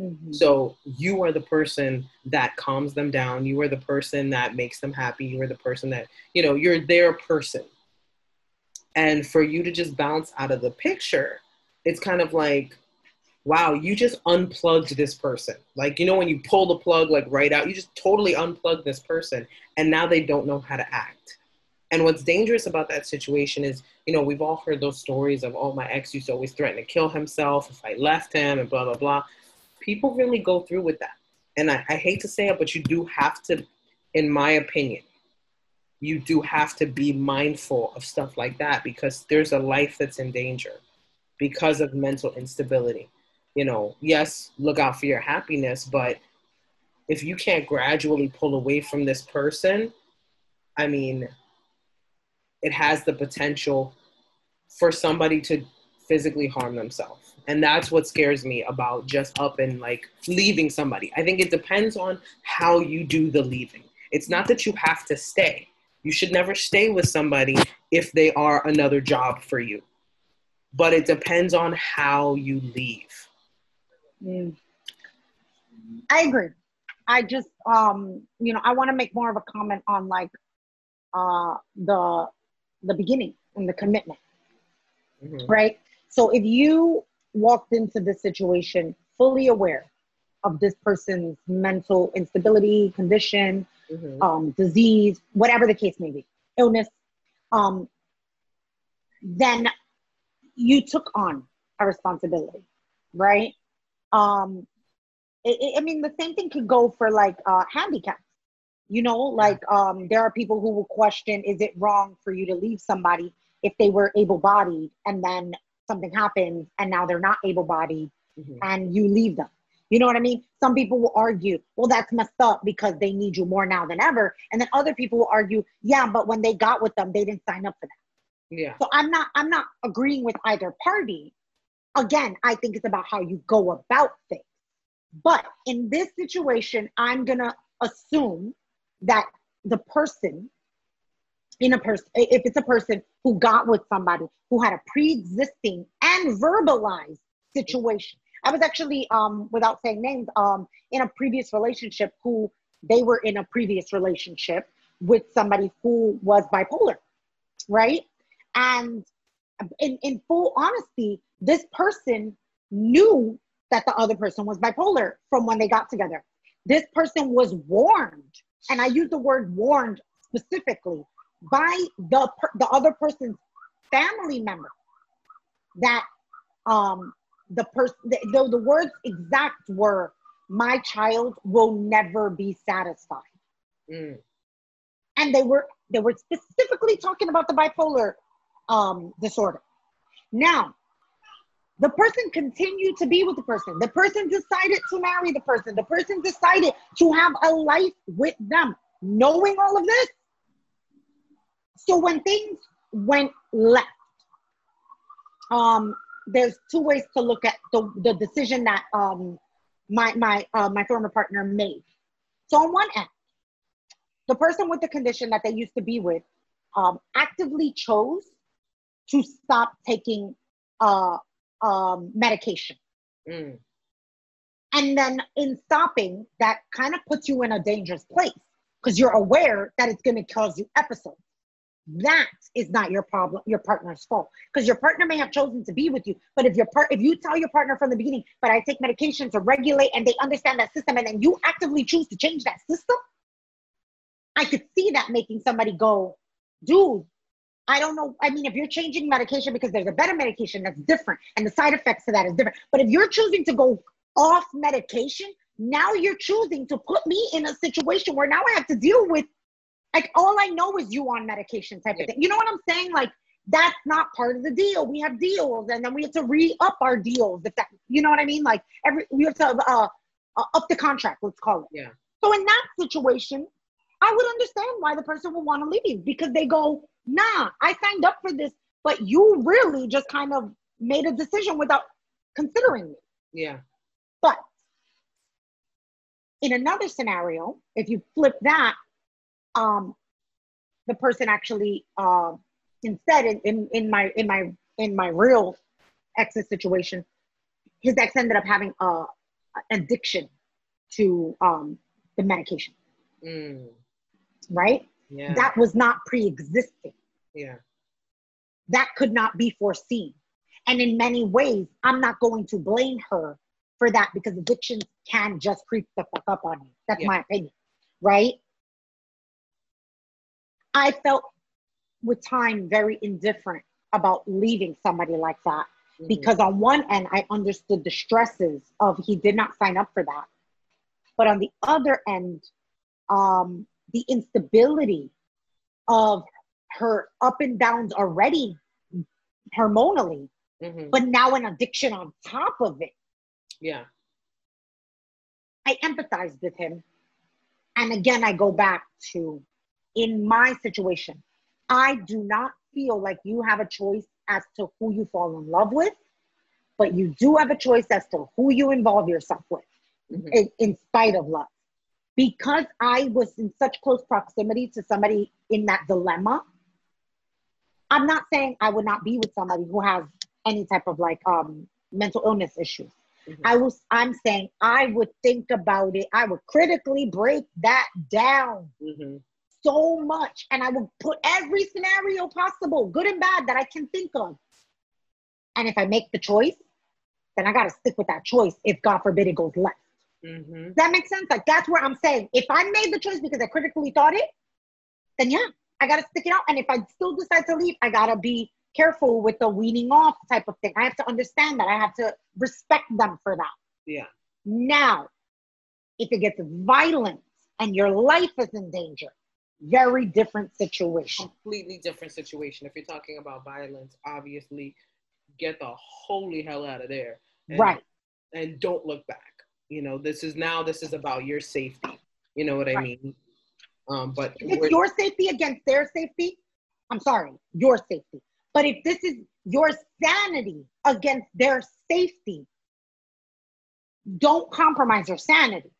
Mm-hmm. so you are the person that calms them down. You are the person that makes them happy. You are the person that you know you're their person and for you to just bounce out of the picture it's kind of like wow you just unplugged this person like you know when you pull the plug like right out you just totally unplugged this person and now they don't know how to act and what's dangerous about that situation is, you know, we've all heard those stories of, oh, my ex used to always threaten to kill himself if I left him and blah, blah, blah. People really go through with that. And I, I hate to say it, but you do have to, in my opinion, you do have to be mindful of stuff like that because there's a life that's in danger because of mental instability. You know, yes, look out for your happiness, but if you can't gradually pull away from this person, I mean, it has the potential for somebody to physically harm themselves. And that's what scares me about just up and like leaving somebody. I think it depends on how you do the leaving. It's not that you have to stay. You should never stay with somebody if they are another job for you. But it depends on how you leave. Mm. I agree. I just um, you know, I want to make more of a comment on like uh the the beginning and the commitment, mm-hmm. right? So if you walked into this situation fully aware of this person's mental instability, condition, mm-hmm. um, disease, whatever the case may be, illness, um, then you took on a responsibility, right? Um, it, it, I mean, the same thing could go for like uh, handicaps you know, like um, there are people who will question is it wrong for you to leave somebody if they were able bodied and then something happens and now they're not able bodied mm-hmm. and you leave them? You know what I mean? Some people will argue, well, that's messed up because they need you more now than ever. And then other people will argue, yeah, but when they got with them, they didn't sign up for that. Yeah. So I'm not I'm not agreeing with either party. Again, I think it's about how you go about things. But in this situation, I'm gonna assume that the person in a person if it's a person who got with somebody who had a pre-existing and verbalized situation i was actually um without saying names um in a previous relationship who they were in a previous relationship with somebody who was bipolar right? And in, in full honesty this person knew that the other person was bipolar from when they got together. This person was warned and I use the word warned specifically by the the other person's family member that um, the person, though the words exact were, my child will never be satisfied. Mm. And they were they were specifically talking about the bipolar um, disorder. Now, the person continued to be with the person. The person decided to marry the person. The person decided to have a life with them, knowing all of this. So when things went left, um, there's two ways to look at the, the decision that um, my my uh, my former partner made. So on one end, the person with the condition that they used to be with um, actively chose to stop taking uh, um, medication. Mm. And then in stopping, that kind of puts you in a dangerous place because you're aware that it's going to cause you episodes. That is not your problem, your partner's fault. Because your partner may have chosen to be with you, but if your part, if you tell your partner from the beginning, but I take medication to regulate, and they understand that system, and then you actively choose to change that system, I could see that making somebody go, dude, I don't know. I mean, if you're changing medication because there's a better medication, that's different. And the side effects to that is different. But if you're choosing to go off medication, now you're choosing to put me in a situation where now I have to deal with, like, all I know is you on medication type of thing. You know what I'm saying? Like, that's not part of the deal. We have deals, and then we have to re up our deals. If that, you know what I mean? Like, every we have to uh, uh, up the contract. Let's call it. Yeah. So in that situation, I would understand why the person would want to leave because they go, nah, I signed up for this, but you really just kind of made a decision without considering me. Yeah. But in another scenario, if you flip that, um, the person actually uh, instead in, in, in my in my in my real ex's situation, his ex ended up having a addiction to um, the medication. Mm right? Yeah. That was not pre existing. Yeah. That could not be foreseen. And in many ways, I'm not going to blame her for that because addictions can just creep the fuck up on you. That's yeah. my opinion, right? I felt with time very indifferent about leaving somebody like that mm-hmm. because on one end, I understood the stresses of he did not sign up for that. But on the other end, um, the instability of her up and downs already hormonally, mm-hmm. but now an addiction on top of it. Yeah. I empathized with him. And again, I go back to in my situation, I do not feel like you have a choice as to who you fall in love with, but you do have a choice as to who you involve yourself with mm-hmm. in, in spite of love because I was in such close proximity to somebody in that dilemma, I'm not saying I would not be with somebody who has any type of like um, mental illness issues. Mm-hmm. I was I'm saying I would think about it. I would critically break that down mm-hmm. So much, and I would put every scenario possible, good and bad, that I can think of. And if I make the choice, then I got to stick with that choice. If God forbid it goes left. Mm-hmm. Does that make sense? Like that's where I'm saying. If I made the choice because I critically thought it, then yeah, I gotta stick it out. And if I still decide to leave, I gotta be careful with the weaning off type of thing. I have to understand that. I have to respect them for that. Yeah. Now, if it gets violent and your life is in danger, very different situation. Completely different situation. If you're talking about violence, obviously, get the holy hell out of there. And, right. And don't look back you know this is now this is about your safety you know what i mean um but if it's your safety against their safety i'm sorry your safety but if this is your sanity against their safety don't compromise your sanity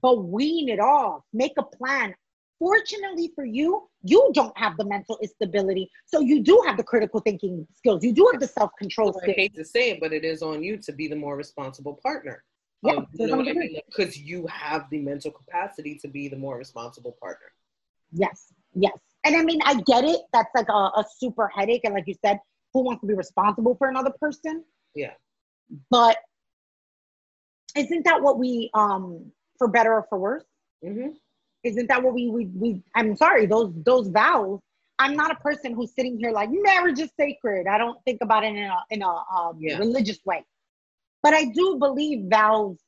but wean it off make a plan fortunately for you you don't have the mental instability so you do have the critical thinking skills you do have the self-control skills. i hate to say it but it is on you to be the more responsible partner yeah, um, you know what I mean? Because you have the mental capacity to be the more responsible partner. Yes, yes. And I mean, I get it. That's like a, a super headache. And like you said, who wants to be responsible for another person? Yeah. But isn't that what we, um, for better or for worse? Mm-hmm. Isn't that what we, we, we, I'm sorry, those, those vows I'm not a person who's sitting here like marriage is sacred. I don't think about it in a in a um, yeah. religious way, but I do believe vows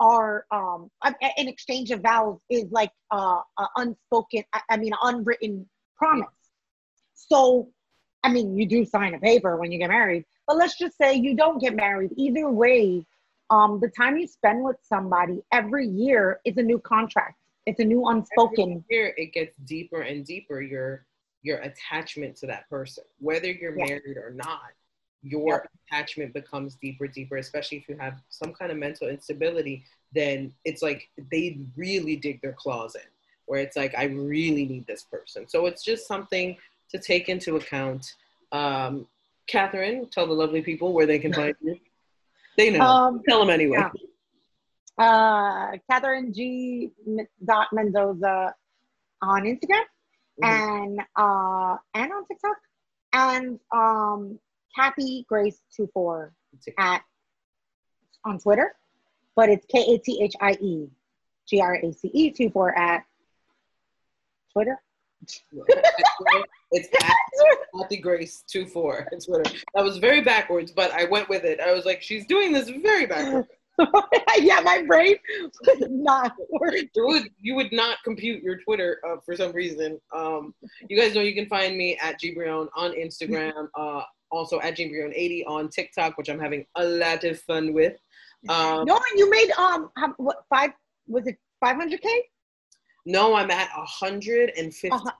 are um an exchange of vows is like uh, a unspoken. I, I mean, unwritten promise. So, I mean, you do sign a paper when you get married, but let's just say you don't get married. Either way, um, the time you spend with somebody every year is a new contract. It's a new unspoken. here it gets deeper and deeper. Your your attachment to that person, whether you're yeah. married or not, your attachment becomes deeper, deeper. Especially if you have some kind of mental instability, then it's like they really dig their claws in. Where it's like I really need this person. So it's just something to take into account. Um, Catherine, tell the lovely people where they can find you. They know. Um, tell them anyway. Yeah uh, Catherine G. Dot Mendoza on Instagram mm-hmm. and uh, and on TikTok and um, Kathie Grace 24 at on Twitter, but it's K A T H I E G R A C E two four at Twitter. it's at Kathie Grace 24 at Twitter. That was very backwards, but I went with it. I was like, she's doing this very backwards. yeah, my brain was not working. Would, you would not compute your Twitter uh, for some reason. Um, you guys know you can find me at Gibrion on Instagram, uh, also at Gibrion80 on TikTok, which I'm having a lot of fun with. Um, no, you made um what five was it 500k? No, I'm at 115k. Uh-huh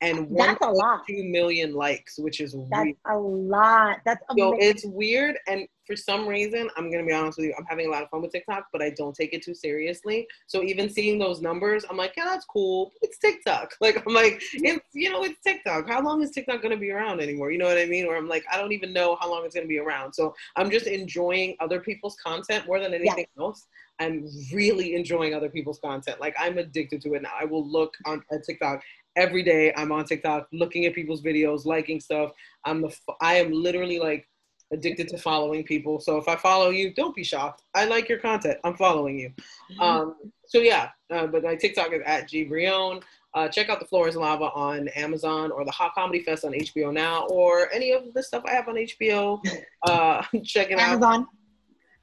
and that's a lot. Two million likes, which is weird. that's weird. a lot. That's amazing. so it's weird, and for some reason, I'm gonna be honest with you, I'm having a lot of fun with TikTok, but I don't take it too seriously. So even seeing those numbers, I'm like, yeah, that's cool. It's TikTok. Like I'm like, it's you know, it's TikTok. How long is TikTok gonna be around anymore? You know what I mean? Or I'm like, I don't even know how long it's gonna be around. So I'm just enjoying other people's content more than anything yes. else. I'm really enjoying other people's content. Like I'm addicted to it now. I will look on at TikTok every day I'm on TikTok looking at people's videos, liking stuff. I'm the I am literally like addicted to following people. So if I follow you, don't be shocked. I like your content. I'm following you. Mm-hmm. Um, so yeah, uh, but my TikTok is at G Brillon. Uh, check out the Floor is Lava on Amazon or the Hot Comedy Fest on HBO now or any of the stuff I have on HBO. Uh, check it Amazon. out.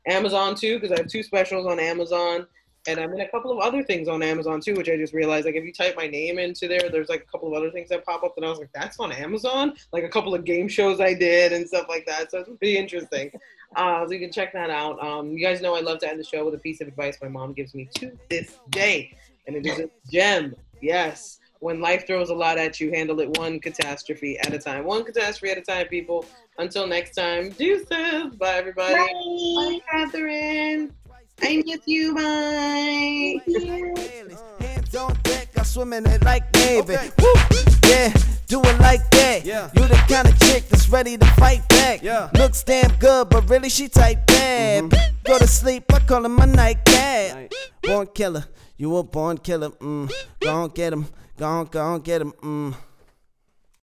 Amazon too, because I have two specials on Amazon and I'm in a couple of other things on Amazon too, which I just realized. Like if you type my name into there, there's like a couple of other things that pop up, and I was like, that's on Amazon. Like a couple of game shows I did and stuff like that. So it's pretty interesting. Uh, so you can check that out. Um, you guys know I love to end the show with a piece of advice my mom gives me to this day, and it is a gem. Yes. When life throws a lot at you, handle it one catastrophe at a time. One catastrophe at a time, people. Until next time, deuces. Bye, everybody. Bye, Bye Catherine. I miss you, bye. Hands on deck, I swim in it like Navy. Okay. Woo, yeah, do it like that. Yeah. You the kind of chick that's ready to fight back. Yeah. Looks damn good, but really she type bad. Mm-hmm. Go to sleep, I call him my nightcap. Night. Born killer, you a born killer. Mm. Go on get him, go on, go on get him. Mm.